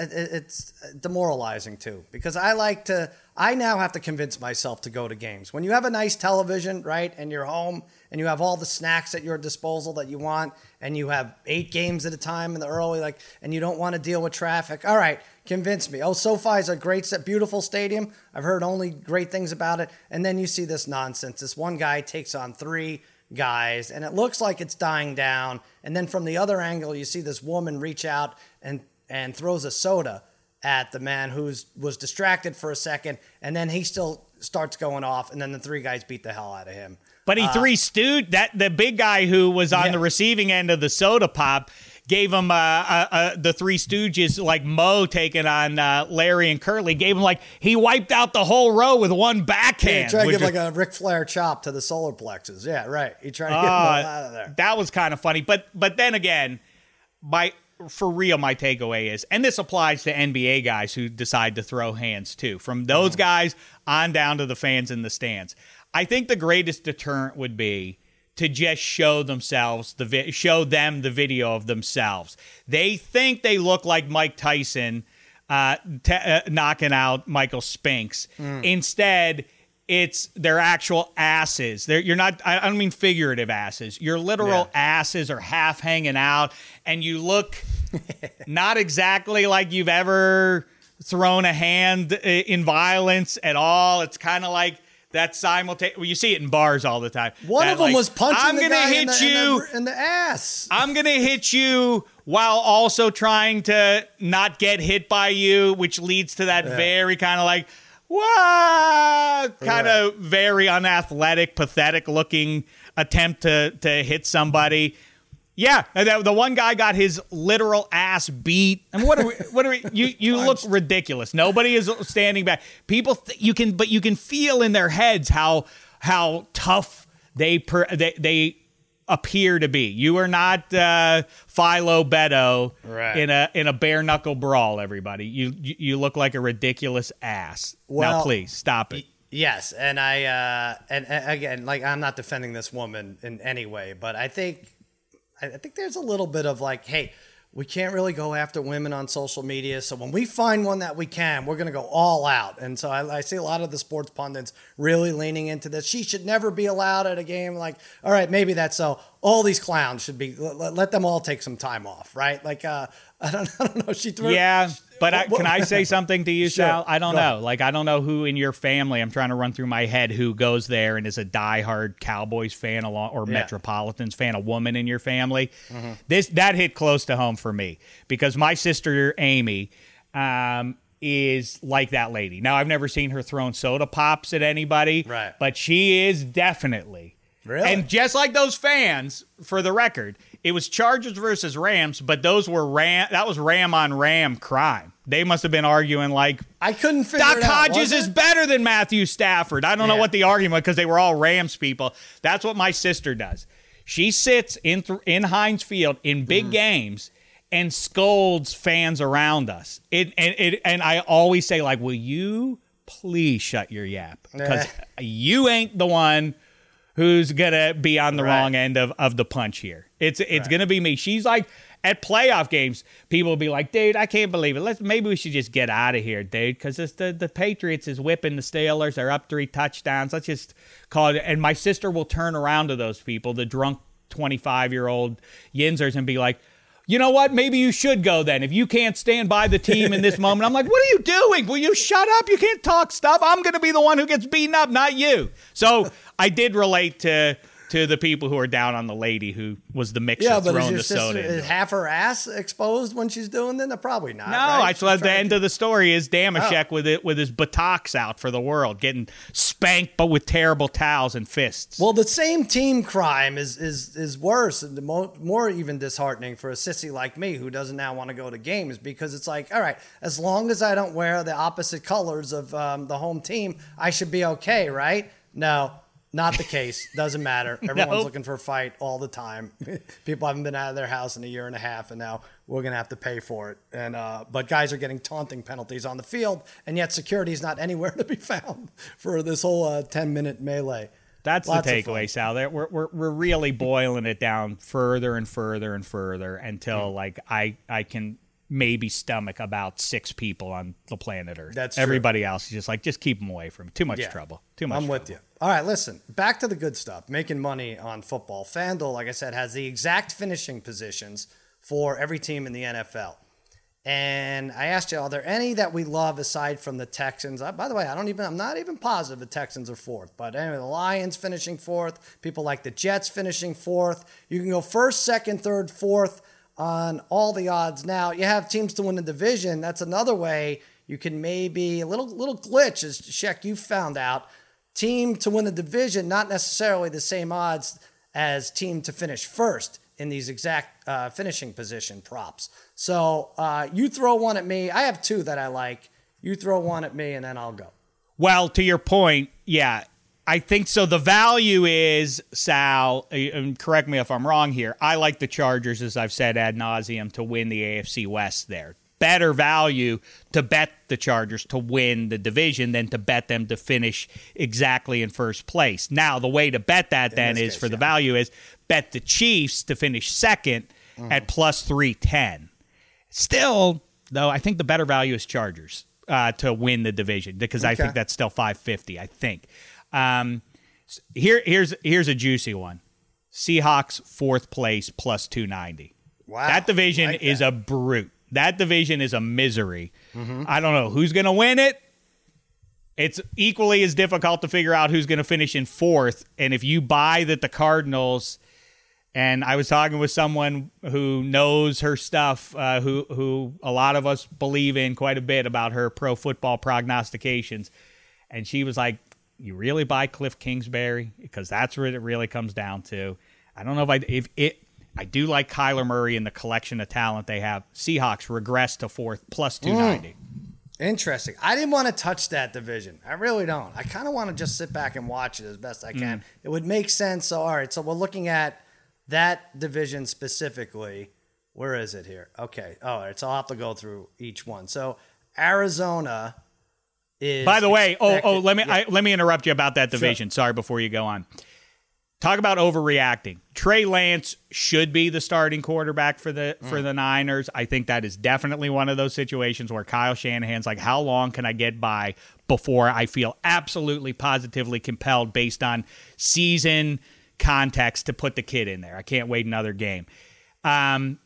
Speaker 2: it, it- it's demoralizing too because I like to. I now have to convince myself to go to games. When you have a nice television, right, and you're home and you have all the snacks at your disposal that you want, and you have eight games at a time in the early, like, and you don't want to deal with traffic. All right, convince me. Oh, SoFi is a great, beautiful stadium. I've heard only great things about it. And then you see this nonsense. This one guy takes on three guys, and it looks like it's dying down. And then from the other angle, you see this woman reach out and and throws a soda at the man who's was distracted for a second, and then he still starts going off, and then the three guys beat the hell out of him.
Speaker 3: But he uh, three stooge that the big guy who was on
Speaker 2: Yeah.
Speaker 3: the receiving end of the soda pop gave him uh, uh, uh, the three stooges like Moe taking on uh, Larry and Curly gave him like he wiped out the whole row with one
Speaker 2: Yeah,
Speaker 3: backhand.
Speaker 2: he tried to give like a Ric Flair chop to the solar plexus. Yeah, right. He tried to get
Speaker 3: Uh,
Speaker 2: out of there.
Speaker 3: That was kind of funny. But but then again, my for real, my takeaway is, and this applies to NBA guys who decide to throw hands too. From those guys on down to the fans in the stands, I think the greatest deterrent would be to just show themselves the vi- show them the video of themselves. They think they look like Mike Tyson uh, t- uh, knocking out Michael Spinks. Instead, it's their actual asses. They're, you're not. I I don't mean figurative asses. Your literal asses are half hanging out, and you look not exactly like you've ever thrown a hand in violence at all. It's kind of like that simultaneous. Well, you see it in bars all the time.
Speaker 2: One
Speaker 3: That,
Speaker 2: of them
Speaker 3: like,
Speaker 2: was punching
Speaker 3: I'm
Speaker 2: the
Speaker 3: gonna
Speaker 2: guy
Speaker 3: hit
Speaker 2: in the,
Speaker 3: you.
Speaker 2: in the, in the ass.
Speaker 3: I'm going to hit you while also trying to not get hit by you, which leads to that very kind of like, what? Kind of very unathletic, pathetic looking attempt to, to hit somebody. Yeah, the, the one guy got his literal ass beat. And what are we, what are we, you? You look ridiculous. Nobody is standing back. People, th- you can, but you can feel in their heads how how tough they per, they they appear to be. You are not uh, Philo Beddoe
Speaker 2: right.
Speaker 3: in a in a bare knuckle brawl. Everybody, you you look like a ridiculous ass. Well, now, please stop it. Y-
Speaker 2: yes, and I uh, and, and again, like I'm not defending this woman in any way, but I think I think there's a little bit of like, hey we can't really go after women on social media. So when we find one that we can, we're going to go all out. And so I, I, see a lot of the sports pundits really leaning into this. She should never be allowed at a game. Like, all right, maybe that's so. All these clowns should be let, let them all take some time off, right? Like, uh, I don't, I don't know. She threw.
Speaker 3: Yeah, but I, can I say something to you, sure. Sal? I don't Go know. Ahead. Like, I don't know who in your family. I'm trying to run through my head who goes there and is a diehard Cowboys fan along or yeah. Metropolitans fan. A woman in your family. Mm-hmm. This that hit close to home for me because my sister Amy. Um, is like that lady. Now I've never seen her throwing soda pops at anybody,
Speaker 2: right?
Speaker 3: But she is definitely
Speaker 2: Really?
Speaker 3: And just like those fans, for the record, it was Chargers versus Rams, but those were Ram. That was Ram on Ram crime. They must have been arguing like
Speaker 2: I couldn't figure
Speaker 3: Duck
Speaker 2: it
Speaker 3: out, Hodges is better than Matthew Stafford. I don't yeah. know what the argument because they were all Rams people. That's what my sister does. She sits in th- in Heinz Field in big mm. games and scolds fans around us. It and it and I always say like, "Will you please shut your yap?" Because you ain't the one who's gonna be on the right. wrong end of, of the punch here. It's it's right. gonna be me. She's like at playoff games, people will be like, dude, I can't believe it. Let's maybe we should just get out of here, dude, because the the Patriots is whipping the Steelers. They're up three touchdowns. Let's just call it. And my sister will turn around to those people, the drunk twenty five year old Yinzers, and be like. You know what? Maybe you should go then. If you can't stand by the team in this moment, I'm like, what are you doing? Will you shut up? You can't talk stuff. I'm going to be the one who gets beaten up, not you. So I did relate to to the people who are down on the lady who was the mixer yeah, but throwing the soda.
Speaker 2: Is half her ass exposed when she's doing that? Probably not.
Speaker 3: No,
Speaker 2: right?
Speaker 3: I thought the end to... of the story is Dameshek oh. with it with his buttocks out for the world, getting spanked, but with terrible towels and fists.
Speaker 2: Well, the same team crime is is is worse and more, more even disheartening for a sissy like me who doesn't now want to go to games because it's like, all right, as long as I don't wear the opposite colors of um, the home team, I should be okay, right? No, not the case. Doesn't matter. Everyone's looking for a fight all the time. People haven't been out of their house in a year and a half, and now we're gonna have to pay for it. And uh, but guys are getting taunting penalties on the field, and yet security is not anywhere to be found for this whole uh, ten minute melee.
Speaker 3: That's Lots the takeaway, Sal. We're, we're, we're really boiling it down further and further and further until mm. like I I can maybe stomach about six people on the planet Earth.
Speaker 2: That's
Speaker 3: everybody
Speaker 2: true.
Speaker 3: else is just like just keep them away from. Too much yeah. trouble. Too much.
Speaker 2: I'm
Speaker 3: trouble.
Speaker 2: with you. All right, listen. Back to the good stuff. Making money on football. FanDuel, like I said, has the exact finishing positions for every team in the NFL. And I asked you, are there any that we love aside from the Texans? Uh, by the way, I don't even, I'm not even positive the Texans are fourth. But anyway, the Lions finishing fourth. People like the Jets finishing fourth. You can go first, second, third, fourth on all the odds. Now you have teams to win the division. That's another way you can maybe a little little glitch as Sheck you found out. Team to win the division, not necessarily the same odds as team to finish first in these exact uh, finishing position props. So uh, you throw one at me. I have two that I like. You throw one at me, and then I'll go.
Speaker 3: Well, to your point, yeah, I think so. The value is Sal. Uh, and correct me if I'm wrong here. I like the Chargers, as I've said ad nauseum, to win the AFC West. There, better value to bet the Chargers to win the division than to bet them to finish exactly in first place. Now, the way to bet that then is case, for yeah. the value is bet the Chiefs to finish 2nd mm-hmm. at plus three ten. Still, though, I think the better value is Chargers uh, to win the division because okay. I think that's still five fifty. I think. Um, here, here's here's a juicy one. Seahawks fourth place plus two ninety.
Speaker 2: Wow,
Speaker 3: that division like is a brute. That division is a misery. Mm-hmm. I don't know who's going to win it. It's equally as difficult to figure out who's going to finish in fourth. And if you buy that the Cardinals, and I was talking with someone who knows her stuff, uh, who who a lot of us believe in quite a bit about her pro football prognostications, and she was like, you really buy Kliff Kingsbury because that's what it really comes down to. I don't know if I if it. I do like Kyler Murray and the collection of talent they have. Seahawks regress to fourth plus two ninety. Mm.
Speaker 2: Interesting. I didn't want to touch that division. I really don't. I kind of want to just sit back and watch it as best I can. Mm. It would make sense. So, all right. So we're looking at that division specifically, where is it here? Okay. Oh, it's I'll have to go through each one. So Arizona is.
Speaker 3: By the way, oh,
Speaker 2: expected-
Speaker 3: oh, let me
Speaker 2: yeah.
Speaker 3: I, let me interrupt you about that division. Sorry, before you go on. Talk about overreacting. Trey Lance should be the starting quarterback for the for
Speaker 2: Mm.
Speaker 3: the Niners. I think that is definitely one of those situations where Kyle Shanahan's like, how long can I get by before I feel absolutely positively compelled based on season context to put the kid in there? I can't wait another game. Um,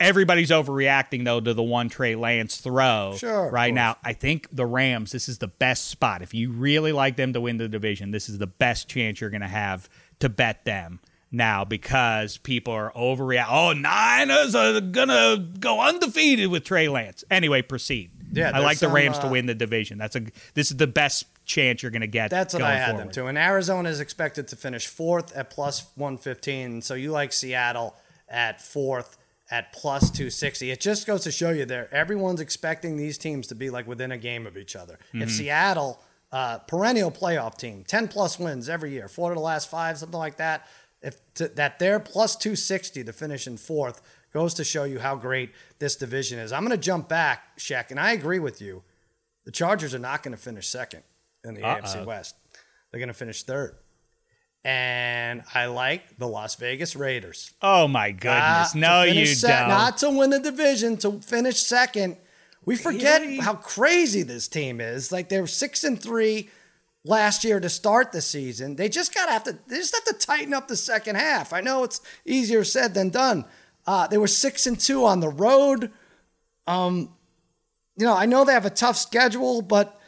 Speaker 3: everybody's overreacting though to the one Trey Lance throw
Speaker 2: Sure,
Speaker 3: right now. I think the Rams, this is the best spot. If you really like them to win the division, this is the best chance you're going to have to bet them now because people are overreacting. Oh, Niners are going to go undefeated with Trey Lance. Anyway, proceed.
Speaker 2: Yeah,
Speaker 3: I like the Rams to
Speaker 2: uh,
Speaker 3: win the division. That's a this is the best chance you're going to get.
Speaker 2: That's what I had them to. And Arizona is expected to finish fourth at plus 115. So you like Seattle at fourth at plus 260. It just goes to show you there, everyone's expecting these teams to be like within a game of each other. If Seattle, uh, perennial playoff team, 10 plus wins every year, four to the last five, something like that, if to, that they're plus 260 to finish in fourth goes to show you how great this division is. I'm going to jump back, Shaq, and I agree with you. The Chargers are not going to finish second in the AFC West. They're going to finish third. And I like the Las Vegas Raiders.
Speaker 3: Oh my
Speaker 2: Ah,
Speaker 3: goodness!
Speaker 2: to
Speaker 3: no, you
Speaker 2: se-
Speaker 3: don't.
Speaker 2: Not to win the division, to finish second. We forget how crazy this team is. Like they were six and three last year to start the season. They just got to have to. They just have to tighten up the second half. I know it's easier said than done. Uh, they were six and two on the road. Um, you know, I know they have a tough schedule, but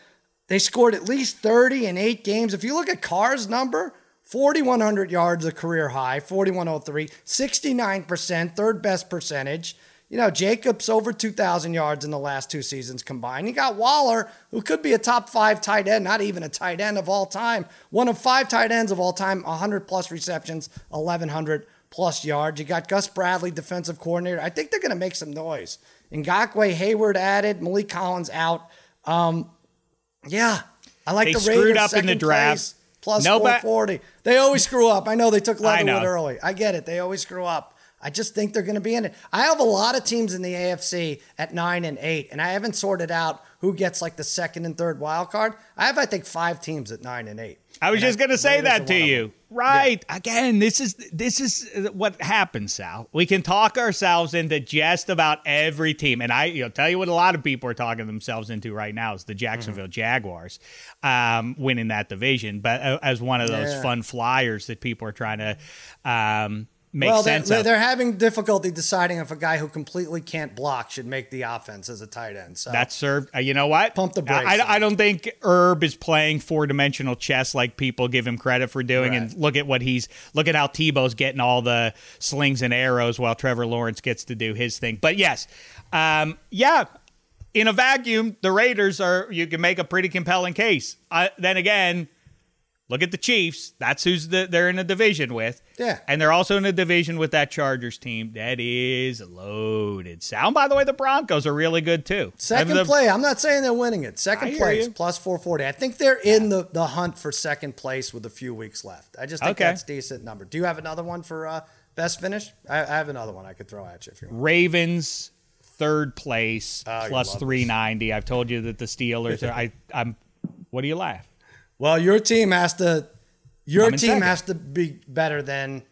Speaker 2: they scored at least 30 in eight games. If you look at Carr's number, 4,100 yards, a career high, 4,103, 69%, third best percentage. You know, Jacobs over 2,000 yards in the last two seasons combined. You got Waller, who could be a top five tight end, not even a tight end of all time. One of five tight ends of all time, 100 plus receptions, 1,100 plus yards. You got Gus Bradley, defensive coordinator. I think they're going to make some noise. Ngakoue Hayward added, Maliek Collins out. Um, yeah, I like
Speaker 3: They
Speaker 2: the
Speaker 3: screwed up in the draft.
Speaker 2: place, plus
Speaker 3: No ba-
Speaker 2: 440. They always screw up. I know they took. Leatherwood early. I get it. They always screw up. I just think they're going to be in it. I have a lot of teams in the AFC at nine and eight, and I haven't sorted out who gets like the second and third wild card. I have, I think, five teams at nine and eight.
Speaker 3: I was
Speaker 2: And
Speaker 3: just going to say that to you. Right. Again, this is this is what happens, Sal. We can talk ourselves into just about every team. And I know tell you what a lot of people are talking themselves into right now is the Jacksonville
Speaker 2: Mm-hmm.
Speaker 3: Jaguars um, winning that division, but uh, as one of those
Speaker 2: Yeah.
Speaker 3: fun flyers that people are trying to um, make
Speaker 2: Well, they're,
Speaker 3: of.
Speaker 2: they're having difficulty deciding if a guy who completely can't block should make the offense as a tight end. So
Speaker 3: That's served. Uh, you know what?
Speaker 2: Pump the brakes
Speaker 3: I, I, I don't think Herb is playing four dimensional chess like people give him credit for doing. And look at what he's look at how Tebow's getting all the slings and arrows while Trevor Lawrence gets to do his thing. But yes, um, yeah. In a vacuum, the Raiders are. You can make a pretty compelling case. Uh, then again, look at the Chiefs. That's who's the, they're in a division with.
Speaker 2: Yeah.
Speaker 3: And they're also in a division with that Chargers team that is loaded. Sound by the way, the Broncos are really good too.
Speaker 2: Second
Speaker 3: The-
Speaker 2: play. I'm not saying they're winning it. Second place plus 440. I think they're in the, the hunt for second place with a few weeks left. I just think
Speaker 3: Okay.
Speaker 2: that's a decent number. Do you have another one for uh, best finish? I, I have another one I could throw at you if you want.
Speaker 3: Ravens third place
Speaker 2: Oh,
Speaker 3: plus
Speaker 2: love this.
Speaker 3: 390. I've told you that the Steelers are I I'm what do you laugh?
Speaker 2: Well, your team has to your team
Speaker 3: second.
Speaker 2: has to be better than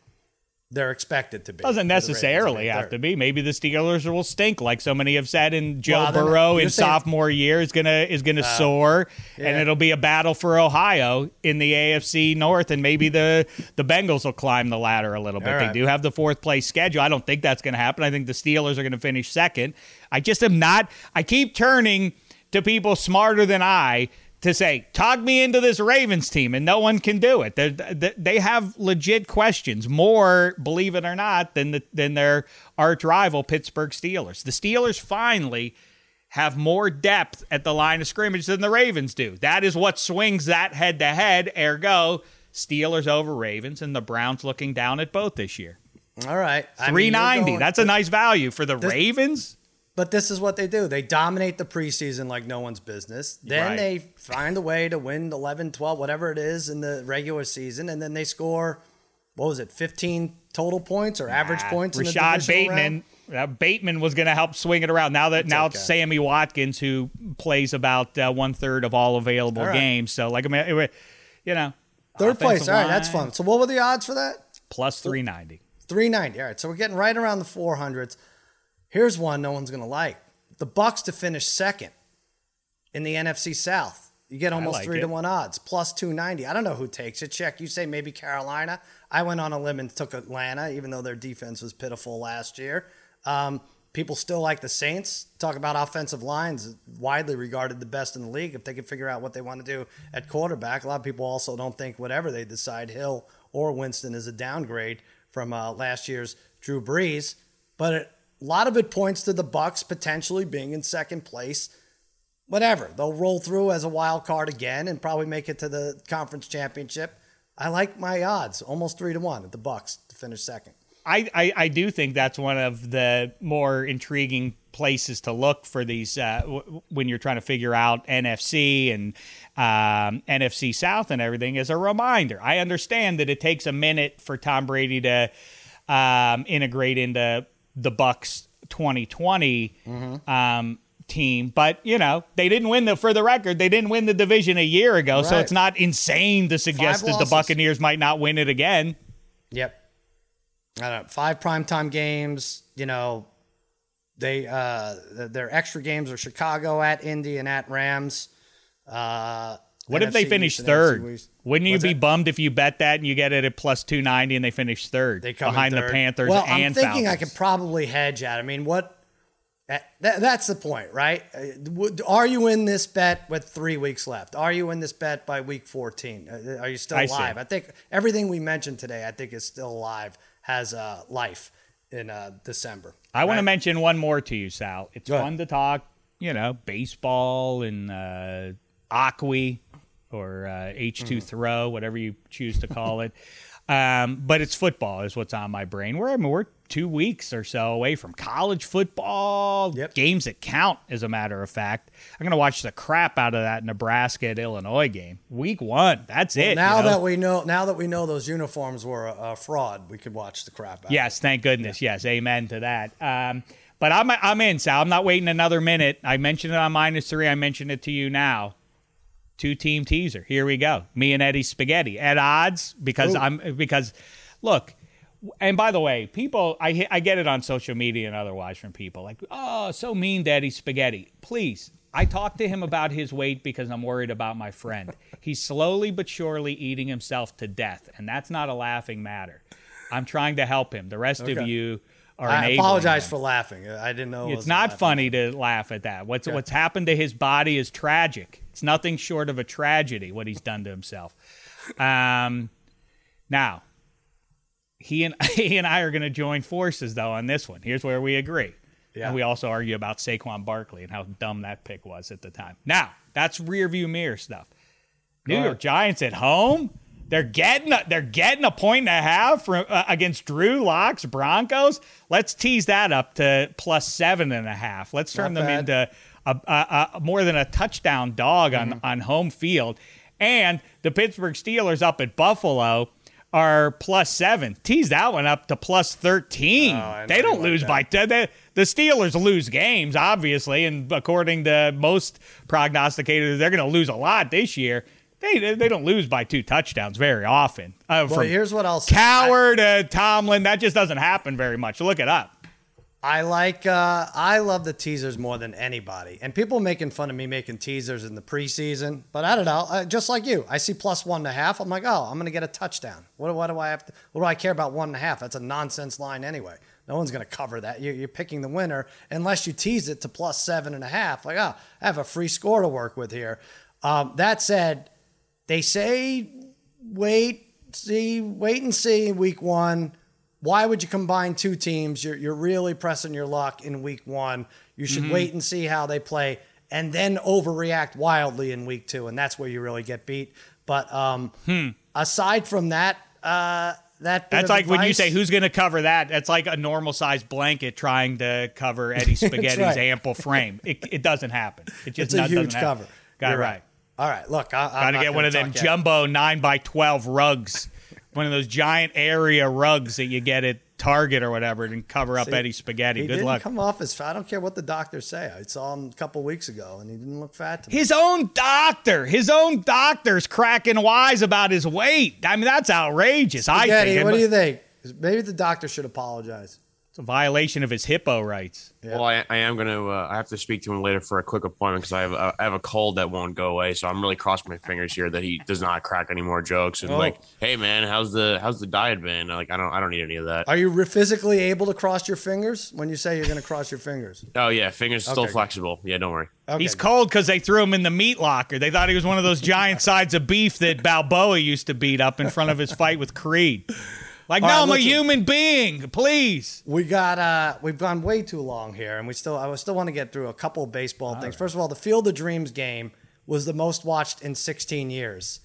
Speaker 2: they're expected to be.
Speaker 3: Doesn't
Speaker 2: for the Ravens
Speaker 3: necessarily have to be. Maybe the Steelers will stink, like so many have said. And Joe
Speaker 2: Well,
Speaker 3: Burrow in
Speaker 2: saying- Uh,
Speaker 3: sophomore year is gonna is gonna soar, and it'll be a battle for Ohio in the AFC North, and maybe the the Bengals will climb the ladder a little bit. They do have the fourth place schedule. I don't think that's going to happen. I think the Steelers are going to finish second. I just am not. I keep turning to people smarter than I to say, talk me into this Ravens team, and no one can do it. They're, they have legit questions, more, believe it or not, than the, than their arch rival Pittsburgh Steelers. The Steelers finally have more depth at the line of scrimmage than the Ravens do. That is what swings that head to head. Ergo, Steelers over Ravens, and the Browns looking down at both this year.
Speaker 2: All right. I mean,
Speaker 3: Three
Speaker 2: you're
Speaker 3: ninety.
Speaker 2: going-
Speaker 3: That's a nice value for the Ravens.
Speaker 2: But this is what they do. They dominate the preseason like no one's business. Then
Speaker 3: Right.
Speaker 2: they find a way to win 11, 12, whatever it is in the regular season. And then they score what was it, 15 total points or average nah, points?
Speaker 3: Rashod Bateman. Uh, Bateman was going to help swing it around. Now that it's now okay. it's Sammy Watkins who plays about uh, one third of all available all right. games. So like I mean, you know,
Speaker 2: third place. All right, that's fun. So what were the odds for that?
Speaker 3: Plus three ninety.
Speaker 2: Three ninety. All right, so we're getting right around the four hundreds. Here's one no one's going to like: the Bucks to finish second in the NFC South. You get almost like three it. to one odds, plus 290. I don't know who takes it. Check. You say maybe Carolina. I went on a limb and took Atlanta, even though their defense was pitiful last year. Um, people still like the Saints. Talk about offensive lines, widely regarded the best in the league. If they can figure out what they want to do at quarterback, a lot of people also don't think whatever they decide, Hill or Winston is a downgrade from uh, last year's Drew Brees. But it, a lot of it points to the Bucks potentially being in second place. Whatever they'll roll through as a wild card again and probably make it to the conference championship. I like my odds, almost three to one at the Bucks to finish second.
Speaker 3: I, I, I do think that's one of the more intriguing places to look for these uh, w- when you're trying to figure out NFC and um, NFC South and everything. As a reminder, I understand that it takes a minute for Tom Brady to um, integrate into the Bucks 2020 mm-hmm. um, team, but you know they didn't win the. For the record, they didn't win the division a year ago, right. so it's not insane to suggest that the Buccaneers might not win it again.
Speaker 2: Yep. I don't know, five primetime games. You know, they uh, their extra games are Chicago at Indy and at Rams. Uh,
Speaker 3: what if they finish third? Wouldn't you What's be that? bummed if you bet that and you get it at plus two ninety and they finish third they come behind the Panthers well, I'm
Speaker 2: thinking
Speaker 3: Falcons.
Speaker 2: I could probably hedge at. I mean, what? That, that's the point, right? Uh, are you in this bet with three weeks left? Are you in this bet by week 14? Uh, are you still alive? I, I think everything we mentioned today, I think, is still alive has uh, life in uh, December.
Speaker 3: I right? want to mention one more to you, Sal. It's Go fun ahead. to talk, you know, baseball and uh, Aqui or uh, H2 mm. throw, whatever you choose to call it. Um, but it's football is what's on my brain. We're I mean, we're two weeks or so away from college football yep. games that count. As a matter of fact, I'm gonna watch the crap out of that Nebraska at Illinois game. Week one, that's well, it.
Speaker 2: Now
Speaker 3: you know?
Speaker 2: that we know, now that we know those uniforms were a, a fraud, we could watch the crap out.
Speaker 3: Yes, thank goodness. Yeah. Yes, amen to that. Um, but I'm I'm in, Sal. I'm not waiting another minute. I mentioned it on minus three. I mentioned it to you now two team teaser. Here we go. Me and Eddie Spaghetti at odds because Ooh. I'm because look. And by the way, people, I I get it on social media and otherwise from people like, oh, so mean to Eddie Spaghetti. Please, I talked to him about his weight because I'm worried about my friend. He's slowly but surely eating himself to death, and that's not a laughing matter. I'm trying to help him. The rest okay. of you are I
Speaker 2: apologize
Speaker 3: him.
Speaker 2: for laughing. I didn't know.
Speaker 3: It it's not funny to laugh at that. What's what's happened to his body is tragic. It's nothing short of a tragedy what he's done to himself. Um, now, he and he and I are going to join forces though on this one. Here's where we agree. Yeah. And we also argue about Saquon Barkley and how dumb that pick was at the time. Now, that's rear view mirror stuff. New York Giants at home. They're getting a, they're getting a point and a half from, uh, against Drew Lock's Broncos. Let's tease that up to plus seven and a half. Let's turn Not them bad. into a, a, a, more than a touchdown dog on, mm-hmm. on home field. And the Pittsburgh Steelers up at Buffalo are plus seven. Tease that one up to plus 13. Oh, they don't lose by 10. They, the Steelers lose games, obviously. And according to most prognosticators, they're going to lose a lot this year. They, they don't lose by two touchdowns very often.
Speaker 2: Uh, well, here's what I'll say.
Speaker 3: Cowher, uh, Tomlin, that just doesn't happen very much. Look it up.
Speaker 2: I like uh, I love the teasers more than anybody, and people making fun of me making teasers in the preseason. But I don't know, uh, just like you, I see plus one and a half. I'm like, oh, I'm gonna get a touchdown. What, what do I have to? What do I care about one and a half? That's a nonsense line anyway. No one's gonna cover that. You're, you're picking the winner unless you tease it to plus seven and a half. Like, oh, I have a free score to work with here. Um, that said, they say wait, see, wait and see. Week one why would you combine two teams? You're, you're really pressing your luck in week one. You should mm-hmm. wait and see how they play and then overreact wildly in week two. And that's where you really get beat. But um, hmm. aside from that, uh, that
Speaker 3: that's like
Speaker 2: advice,
Speaker 3: when you say who's going to cover that. That's like a normal sized blanket trying to cover Eddie Spaghetti's right. ample frame. It, it, doesn't happen. It
Speaker 2: just it's a huge cover.
Speaker 3: Got it right. right.
Speaker 2: All right, look, I, am
Speaker 3: got to get one of them jumbo nine by twelve rugs one of those giant area rugs that you get at Target or whatever and cover up
Speaker 2: See,
Speaker 3: Eddie's spaghetti.
Speaker 2: He
Speaker 3: Good
Speaker 2: didn't
Speaker 3: luck.
Speaker 2: come off as fat. I don't care what the doctors say. I saw him a couple weeks ago, and he didn't look fat to me.
Speaker 3: His own doctor, his own doctor's cracking wise about his weight. I mean, that's outrageous. I think
Speaker 2: what do you think? Maybe the doctor should apologize.
Speaker 3: It's a violation of his HIPAA rights.
Speaker 2: Yeah.
Speaker 6: Well, I, I am going to. Uh, I have to speak to him later for a quick appointment because I have a, I have a cold that won't go away. So I'm really crossing my fingers here that he does not crack any more jokes and
Speaker 2: Oh.
Speaker 6: like, hey man, how's the how's the diet been? Like I don't I don't need any of that.
Speaker 2: Are you re- physically able to cross your fingers when you say you're going to cross your fingers?
Speaker 6: Oh yeah, fingers still
Speaker 2: Okay, good.
Speaker 6: flexible. Yeah, don't worry.
Speaker 2: Okay.
Speaker 3: He's cold because they threw him in the meat locker. They thought he was one of those giant sides of beef that Balboa used to beat up in front of his fight with Creed. Like,
Speaker 2: All
Speaker 3: no,
Speaker 2: right,
Speaker 3: I'm a human being. Please.
Speaker 2: We got uh we've gone way too long here and we still I still want to get through a couple of baseball things. First of all, the Field of Dreams game was the most watched in 16 years.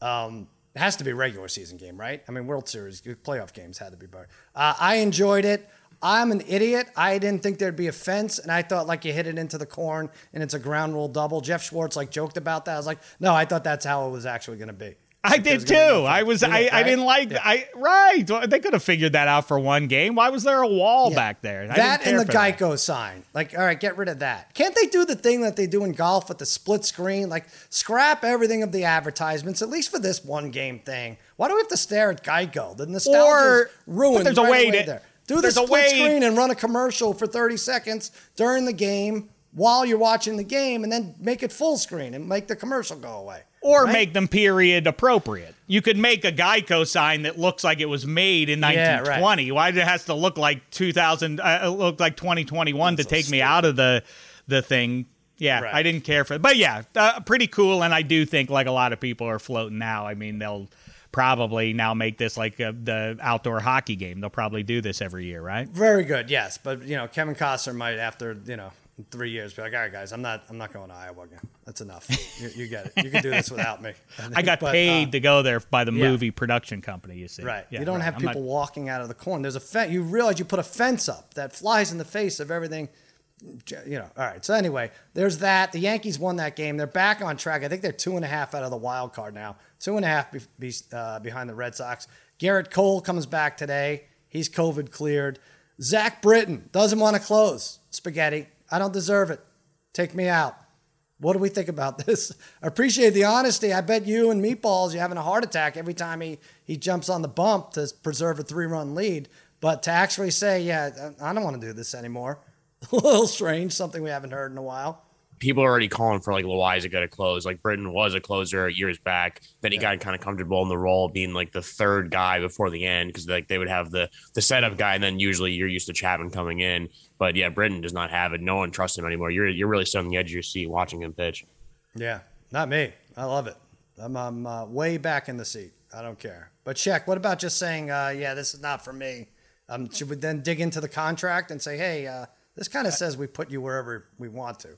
Speaker 2: Um it has to be a regular season game, right? I mean, World Series playoff games had to be better. Uh, I enjoyed it. I'm an idiot. I didn't think there'd be a fence, and I thought like you hit it into the corn and it's a ground rule double. Jeff Schwartz like joked about that. I was like, no, I thought that's how it was actually going to be.
Speaker 3: I did too.
Speaker 2: gonna be no
Speaker 3: I was
Speaker 2: You
Speaker 3: I,
Speaker 2: did,
Speaker 3: I
Speaker 2: right?
Speaker 3: didn't like
Speaker 2: Yeah.
Speaker 3: I right. They could have figured that out for one game. Why was there a wall
Speaker 2: Yeah.
Speaker 3: back there? I
Speaker 2: that and the
Speaker 3: for that.
Speaker 2: Geico sign. Like, all right, get rid of that. Can't they do the thing that they do in golf with the split screen? Like, scrap everything of the advertisements, at least for this one game thing. Why do we have to stare at Geico? The nostalgia
Speaker 3: Or-
Speaker 2: ruined.
Speaker 3: there's a
Speaker 2: right
Speaker 3: way
Speaker 2: away
Speaker 3: to-
Speaker 2: there. Do the split
Speaker 3: way-
Speaker 2: screen and run a commercial for 30 seconds during the game while you're watching the game, and then make it full screen and make the commercial go away.
Speaker 3: Or
Speaker 2: Right?
Speaker 3: make them period appropriate. You could make a Geico sign that looks like it was made in
Speaker 2: Yeah, right.
Speaker 3: 1920. Why does it has to look like 2000? Uh, look like 2021 to
Speaker 2: so
Speaker 3: take me out of the the thing? Yeah,
Speaker 2: Right.
Speaker 3: I didn't care for it, but yeah, uh, pretty cool. And I do think like a lot of people are floating now. I mean, they'll probably now make this like uh the outdoor hockey game. They'll probably do this every year, right?
Speaker 2: Very good, yes. But you know, Kevin Costner might after you know three years be like, all right, guys, I'm not, I'm not going to Iowa again. That's enough. you, you get it. You can do this without me.
Speaker 3: I got
Speaker 2: But, uh,
Speaker 3: paid to go there by the
Speaker 2: yeah.
Speaker 3: movie production company. You see,
Speaker 2: Right.
Speaker 3: Yeah,
Speaker 2: you don't
Speaker 3: right.
Speaker 2: have
Speaker 3: I'm not-
Speaker 2: people walking out of the corn. There's a fence. You realize you put a fence up that flies in the face of everything. You know. All right. So anyway, there's that. The Yankees won that game. They're back on track. I think they're two and a half out of the wild card now. Two and a half be, be, uh, behind the Red Sox. Gerrit Cole comes back today. He's COVID cleared. Zach Britton doesn't want to close. Spaghetti. I don't deserve it. Take me out. What do we think about this? I appreciate the honesty. I bet you and Meatballs, you're having a heart attack every time he, he jumps on the bump to preserve a three run lead. But to actually say, yeah, I don't want to do this anymore, a little strange, something we haven't heard in a while.
Speaker 6: People are already calling for like Loiza to go to close. Like Britton was a closer years back. Then he got kind of comfortable in the role of being like the third guy before the end because like they would have the the setup guy and then usually you're used to Chapman coming in. But yeah, Britton does not have it. No one trusts him anymore. You're you're really sitting on the edge of your seat watching him pitch.
Speaker 2: Yeah, not me. I love it. I'm, I'm uh, way back in the seat. I don't care. But check. What about just saying, uh, yeah, this is not for me? Um, should we then dig into the contract and say, hey, uh, this kind of says we put you wherever we want to?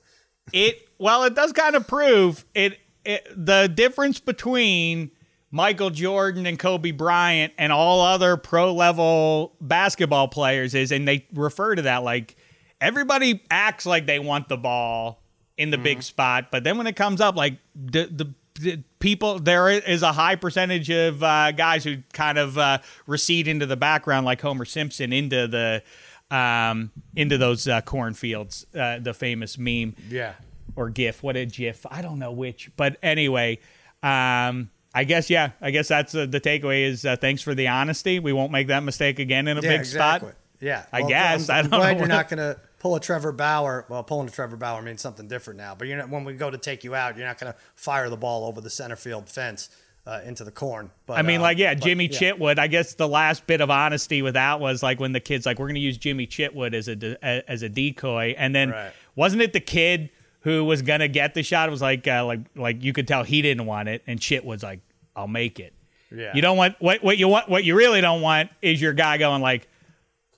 Speaker 3: It well it does kind of prove it, it the difference between Michael Jordan and Kobe Bryant and all other pro level basketball players is and they refer to that like everybody acts like they want the ball in the big spot but then when it comes up like the the the people there is a high percentage of uh, guys who kind of uh, recede into the background like Homer Simpson into the um, into those uh, cornfields uh, the famous meme
Speaker 2: Yeah.
Speaker 3: or GIF. What a GIF? I don't know which, but anyway, um, I guess yeah. I guess that's uh, the takeaway. Is uh, thanks for the honesty. We won't make that mistake again in a
Speaker 2: Yeah,
Speaker 3: big
Speaker 2: exactly.
Speaker 3: spot.
Speaker 2: Yeah,
Speaker 3: I
Speaker 2: Well,
Speaker 3: guess.
Speaker 2: I'm,
Speaker 3: I
Speaker 2: I'm
Speaker 3: don't
Speaker 2: glad
Speaker 3: know
Speaker 2: you're not going to pull a Trevor Bauer. Well, pulling a Trevor Bauer means something different now. But you're not when we go to take you out, you're not going to fire the ball over the center field fence uh, into the corn. But
Speaker 3: I mean,
Speaker 2: uh,
Speaker 3: like, yeah,
Speaker 2: but,
Speaker 3: Jimmy
Speaker 2: yeah.
Speaker 3: Chitwood. I guess the last bit of honesty with that was like when the kid's like, "We're going to use Jimmy Chitwood as a de- as a decoy," and then
Speaker 2: Right.
Speaker 3: wasn't it the kid who was going to get the shot? It was like, uh, like, like you could tell he didn't want it, and Chitwood's like, "I'll make it."
Speaker 2: Yeah.
Speaker 3: You don't want what what you want. What you really don't want is your guy going like,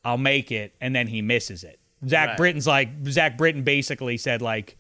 Speaker 3: "I'll make it," and then he misses it. Zach
Speaker 2: Right.
Speaker 3: Britton's like Zach Britton basically said like,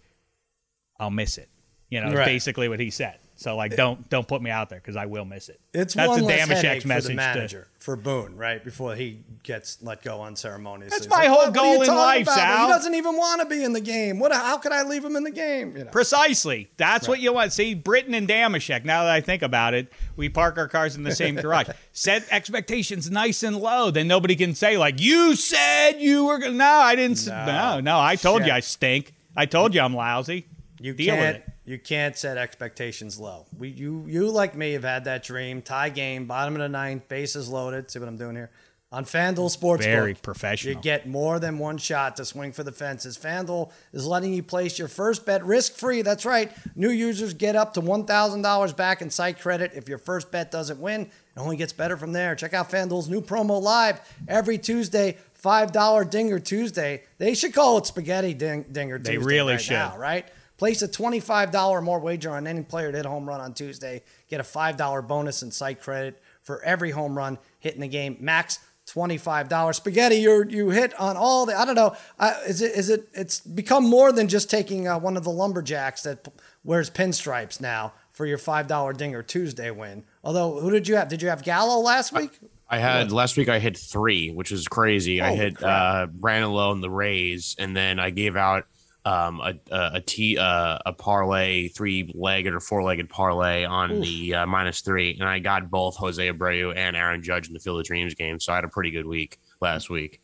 Speaker 3: "I'll miss it." You know,
Speaker 2: Right.
Speaker 3: basically what he said. So like, don't don't put me out there because I will miss it.
Speaker 2: It's
Speaker 3: That's
Speaker 2: one
Speaker 3: a
Speaker 2: less headache for
Speaker 3: message
Speaker 2: the
Speaker 3: to-
Speaker 2: manager for Boone, right before he gets let go unceremoniously.
Speaker 3: That's
Speaker 2: It's
Speaker 3: my
Speaker 2: like,
Speaker 3: whole
Speaker 2: "What- what are you
Speaker 3: goal in
Speaker 2: talking
Speaker 3: life,
Speaker 2: about?
Speaker 3: Sal."
Speaker 2: He doesn't even want to be in the game. What? How could I leave him in the game? You know?
Speaker 3: Precisely. That's what you want. See, Britton and Dameshek, now that I think about it, we park our cars in the same garage. Set expectations nice and low. Then nobody can say, like, you said you were going to. No, I didn't. s-
Speaker 2: No.
Speaker 3: No, no, I told you
Speaker 2: Shit.
Speaker 3: I stink. I told you I'm lousy.
Speaker 2: You
Speaker 3: Deal with
Speaker 2: can't.
Speaker 3: it.
Speaker 2: You can't set expectations low. We, you, you like me have had that dream. Tie game, bottom of the ninth, bases loaded. See what I'm doing here? On FanDuel Sportsbook,
Speaker 3: Very professional.
Speaker 2: You get more than one shot to swing for the fences. FanDuel is letting you place your first bet risk free. That's right. New users get up to $1,000 back in site credit if your first bet doesn't win. It only gets better from there. Check out FanDuel's new promo live every Tuesday, $5 Dinger Tuesday. They should call it Spaghetti ding, Dinger
Speaker 3: They really
Speaker 2: right
Speaker 3: should.
Speaker 2: now, right? Place a $25 or more wager on any player to hit a home run on Tuesday. Get a $5 bonus in site credit for every home run hit in the game. Max $25. Spaghetti, you you hit on all the, I don't know, uh, is it, is it, it's become more than just taking uh, one of the lumberjacks that p- wears pinstripes now for your $5 Dinger Tuesday win. Although, who did you have? Did you have Gallo last week?
Speaker 6: I had last week. I hit three, which is crazy. I hit
Speaker 2: crap.
Speaker 6: uh, Brandon Lowe and the Rays, and then I gave out um, a a, a t uh, a parlay, three legged or four legged parlay on the uh, minus three, and I got both Jose Abreu and Aaron Judge in the Field of Dreams game. So I had a pretty good week last week.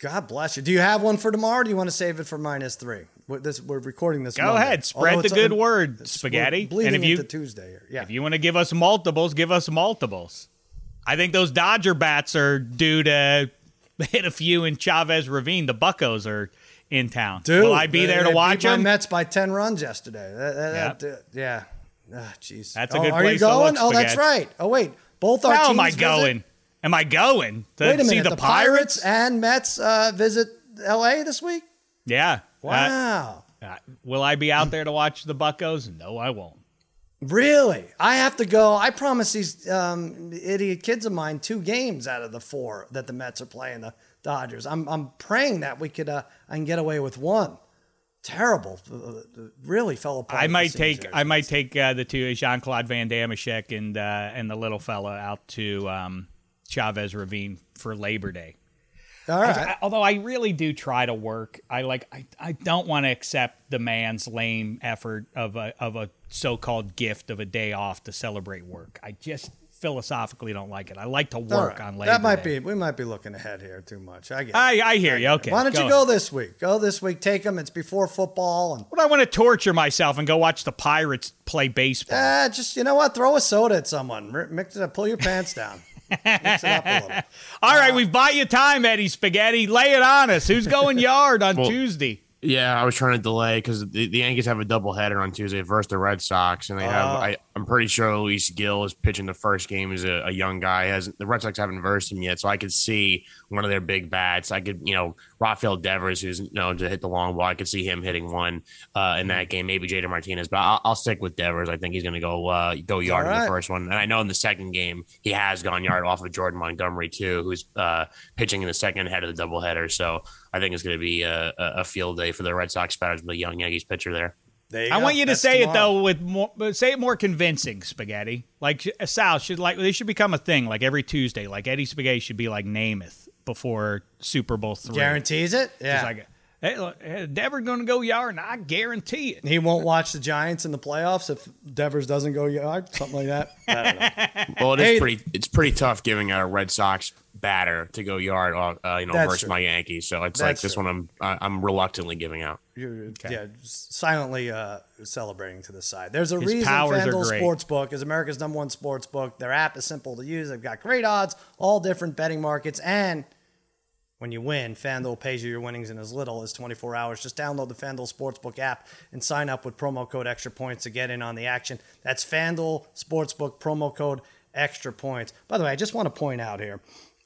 Speaker 2: God bless you. Do you have one for tomorrow? Or do you want to save it for minus three? We're, this, we're recording this.
Speaker 3: Go
Speaker 2: Monday.
Speaker 3: ahead. Spread
Speaker 2: Although
Speaker 3: the good
Speaker 2: it's-
Speaker 3: word, Spaghetti.
Speaker 2: Bleeding
Speaker 3: And if you-
Speaker 2: into Tuesday here. Yeah.
Speaker 3: If you want to give us multiples, give us multiples. I think those Dodger bats are due to hit a few in Chavez Ravine. The Buckos are in town.
Speaker 2: Dude,
Speaker 3: Will I be there to watch them?
Speaker 2: Mets by ten runs yesterday. That- that- that- yeah. Ah, jeez.
Speaker 3: That's a
Speaker 2: Oh,
Speaker 3: good
Speaker 2: Are
Speaker 3: place
Speaker 2: you going? oh, that's right. Oh wait, both our
Speaker 3: How
Speaker 2: teams
Speaker 3: am I
Speaker 2: visit-
Speaker 3: going? Am I going to
Speaker 2: Wait a
Speaker 3: see the,
Speaker 2: The,
Speaker 3: Pirates?
Speaker 2: and Mets uh, visit L.A. this week.
Speaker 3: Yeah.
Speaker 2: Wow.
Speaker 3: Uh, uh, will I be out there to watch the Buckos? No, I won't.
Speaker 2: Really? I have to go. I promised these um, idiot kids of mine two games out of the four that the Mets are playing the Dodgers. I'm I'm praying that we could uh, I can get away with one. Terrible. Uh, uh, Really fell apart.
Speaker 3: I might take. I might take uh, the two Jean Claude Van Dameshek and uh, and the little fella out to um, Chavez Ravine for Labor Day.
Speaker 2: All right.
Speaker 3: I- although I really do try to work, I like I, I don't want to accept the man's lame effort of a of a so-called gift of a day off to celebrate work. I just philosophically don't like it. I like to work
Speaker 2: right.
Speaker 3: on Labor
Speaker 2: That might
Speaker 3: Day.
Speaker 2: be. We might be looking ahead here too much. I get.
Speaker 3: I, I hear you. Okay.
Speaker 2: Why don't you
Speaker 3: ahead.
Speaker 2: go this week? Go this week. Take them. It's before football, and
Speaker 3: Would I want to torture myself and go watch the Pirates play baseball?
Speaker 2: uh, just you know what? Throw a soda at someone. Mi- Mix it up. Pull your pants down. Mix it up a little.
Speaker 3: All right, we've bought you time, Eddie Spaghetti. Lay it on us. Who's going yard on
Speaker 6: Well-
Speaker 3: Tuesday?
Speaker 6: Yeah, I was trying to delay because the, the Yankees have a doubleheader on Tuesday versus the Red Sox, and they have.
Speaker 2: Oh.
Speaker 6: I, I'm pretty sure Luis Gil is pitching the first game as a, a young guy. Hasn't the Red Sox haven't versed him yet, so I could see one of their big bats. I could, you know, Rafael Devers, who's known to hit the long ball. I could see him hitting one uh, in that game. Maybe J.D. Martinez, but I'll, I'll stick with Devers. I think he's going to go uh, go yard
Speaker 2: All
Speaker 6: in the first one, and I know in the second game he has gone yard off of Jordan Montgomery too, who's uh, pitching in the second head of the doubleheader. So I think it's going to be a, a a field day for the Red Sox batters with a young Yankees pitcher there.
Speaker 2: There you
Speaker 3: I
Speaker 2: go.
Speaker 3: want you to
Speaker 2: That's
Speaker 3: say it though with more, say it more convincing, Spaghetti. Like uh, Sal should like they should become a thing. Like every Tuesday, like Eddie Spaghetti should be like Namath before Super Bowl three.
Speaker 2: Guarantees it. Yeah.
Speaker 3: Just like, hey, look, hey, Devers going to go yard, and I guarantee it.
Speaker 2: he won't watch the Giants in the playoffs if Devers doesn't go yard, something like that. I don't know.
Speaker 6: Well, it is
Speaker 2: Hey-
Speaker 6: pretty. It's pretty tough giving out a Red Sox batter to go yard, uh, you know, versus
Speaker 2: true.
Speaker 6: my Yankees. So it's like this
Speaker 2: true.
Speaker 6: one. I'm I- I'm reluctantly giving out.
Speaker 2: You're, Yeah, silently uh, celebrating to the side. There's a
Speaker 3: His
Speaker 2: reason
Speaker 3: powers are
Speaker 2: FanDuel
Speaker 3: great.
Speaker 2: Sportsbook is America's number one sports book. Their app is simple to use. They've got great odds, all different betting markets, and when you win, FanDuel pays you your winnings in as little as 24 hours. Just download the FanDuel Sportsbook app and sign up with promo code Extra Points to get in on the action. That's FanDuel Sportsbook promo code Extra Points. By the way, I just want to point out here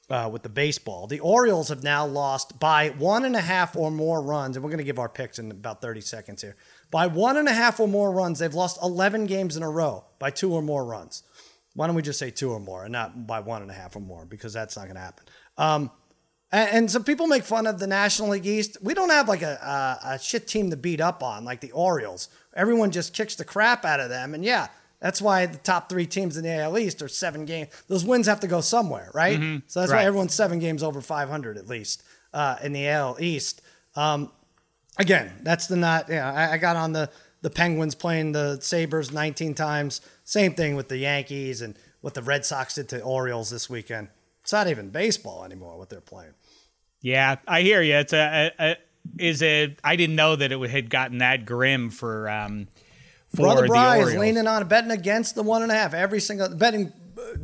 Speaker 2: uh, with the baseball, the Orioles have now lost by one and a half or more runs, and we're going to give our picks in about 30 seconds here. By one and a half or more runs, they've lost 11 games in a row by two or more runs. Why don't we just say two or more and not by one and a half or more because that's not going to happen. Um, and, and some people make fun of the National League East. We don't have like a, a, a shit team to beat up on like the Orioles. Everyone just kicks the crap out of them. And yeah, That's why the top three teams in the AL East are seven games. Those wins have to go somewhere, right? Mm-hmm. So that's right. why everyone's seven games over 500 at least uh, in the AL East. Um, again, that's the not. Yeah, I, I got on the the Penguins playing the Sabres 19 times. Same thing with the Yankees and what the Red Sox did to Orioles this weekend. It's not even baseball anymore what they're playing.
Speaker 3: Yeah, I hear you. It's a, a, a is it? I didn't know that it had gotten that grim for. Um, for
Speaker 2: Brother Bry is leaning on betting against the one and a half every single betting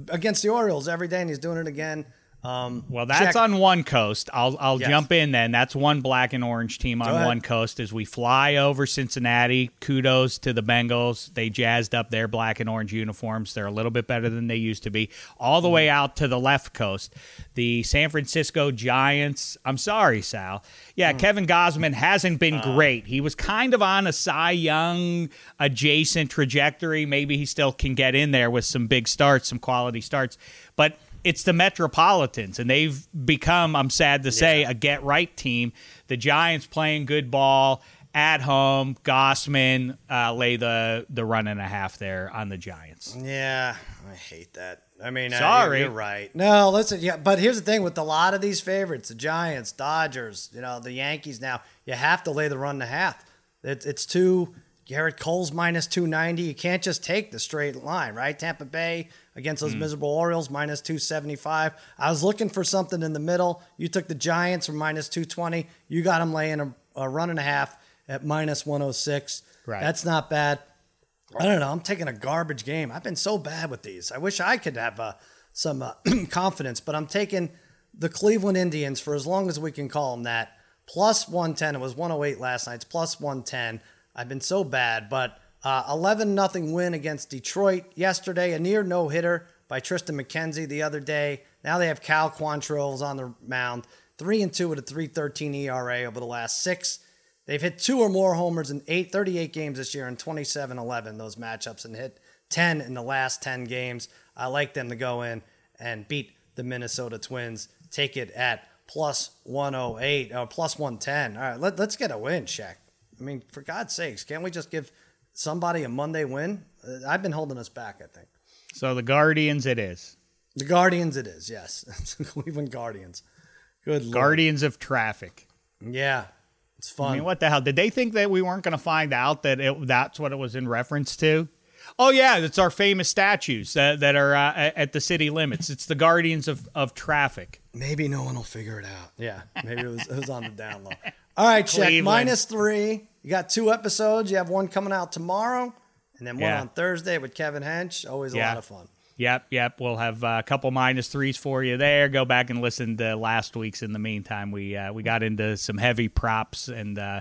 Speaker 2: against the Orioles every day, and he's doing it again. Um,
Speaker 3: well, that's check. on one coast. I'll I'll yes. jump in then. That's one black and orange team on one coast as we fly over Cincinnati. Kudos to the Bengals. They jazzed up their black and orange uniforms. They're a little bit better than they used to be. All the mm. way out to the left coast, the San Francisco Giants. I'm sorry, Sal. Yeah, mm. Kevin Gausman hasn't been uh. great. He was kind of on a Cy Young adjacent trajectory. Maybe he still can get in there with some big starts, some quality starts, but it's the Metropolitans, and they've become, I'm sad to say, yeah. a get right team. The Giants playing good ball at home. Gausman uh, lay the the run and a half there on the Giants.
Speaker 2: Yeah, I hate that. I mean,
Speaker 3: sorry,
Speaker 2: uh, you're right. No, listen, yeah, but here's the thing with a lot of these favorites, the Giants, Dodgers, you know, the Yankees. Now you have to lay the run and a half. It, it's too. Gerrit Cole's minus 290. You can't just take the straight line, right? Tampa Bay against those mm. miserable Orioles, minus 275. I was looking for something in the middle. You took the Giants from minus 220. You got them laying a, a run and a half at minus 106. Right. That's not bad. I don't know. I'm taking a garbage game. I've been so bad with these. I wish I could have uh, some uh, confidence, but I'm taking the Cleveland Indians for as long as we can call them that. Plus 110. It was 108 last night. It's plus 110. I've been so bad, but uh, 11 nothing win against Detroit yesterday. A near no hitter by Triston McKenzie the other day. Now they have Cal Quantrill's on the mound. 3 and 2 with a 313 ERA over the last six. They've hit two or more homers in eight, 38 games this year in 27 11, those matchups, and hit 10 in the last 10 games. I like them to go in and beat the Minnesota Twins. Take it at plus 108 or plus 110. All right, let, us get a win, Shaq. I mean, for God's sakes, can't we just give somebody a Monday win. Uh, I've been holding us back, I think.
Speaker 3: So the Guardians, it is.
Speaker 2: The Guardians, it is. Yes, Cleveland Guardians. Good
Speaker 3: Guardians Lord. of Traffic.
Speaker 2: Yeah, it's fun.
Speaker 3: I mean, what the hell? Did they think that we weren't going to find out that it, that's what it was in reference to? Oh yeah, it's our famous statues that, that are uh, at the city limits. It's the Guardians of, of Traffic.
Speaker 2: Maybe no one will figure it out. Yeah, maybe it was, it was on the down low. All right, check minus three. You got two episodes. You have one coming out tomorrow, and then one yeah. on Thursday with Kevin Hench. Always a yeah. lot of fun.
Speaker 3: Yep, yep. We'll have a couple minus threes for you there. Go back and listen to last week's. In the meantime, we uh, we got into some heavy props and uh,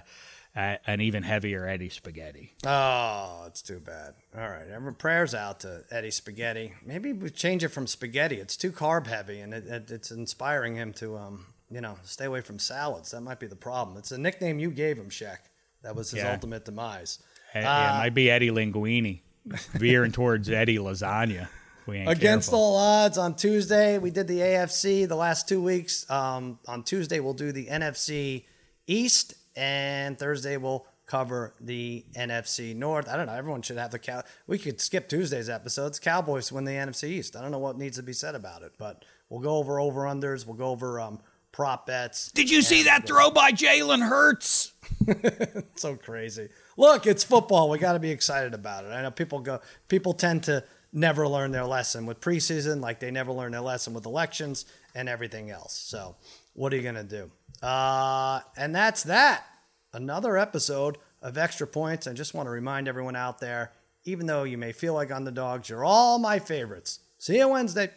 Speaker 3: uh, an even heavier Eddie Spaghetti.
Speaker 2: Oh, it's too bad. All right, every prayers out to Eddie Spaghetti. Maybe we change it from spaghetti. It's too carb heavy, and it, it, it's inspiring him to um you know stay away from salads. That might be the problem. It's a nickname you gave him, Shaq. That was his yeah. ultimate demise.
Speaker 3: Hey, uh, yeah, it might be Eddie Linguini veering towards Eddie Lasagna.
Speaker 2: Against careful. all odds on Tuesday, we did the AFC the last two weeks. Um, on Tuesday, we'll do the NFC East, and Thursday we'll cover the NFC North. I don't know. Everyone should have the cow. We could skip Tuesday's episodes. Cowboys win the NFC East. I don't know what needs to be said about it, but we'll go over over unders. We'll go over um, prop bets.
Speaker 3: Did you see that throw by Jalen Hurts?
Speaker 2: so crazy. Look, it's football. We got to be excited about it. I know people go. People tend to never learn their lesson with preseason, like they never learn their lesson with elections and everything else. So, what are you gonna do? Uh, and that's that. Another episode of Extra Points. I just want to remind everyone out there, even though you may feel like underdogs, you're all my favorites. See you Wednesday.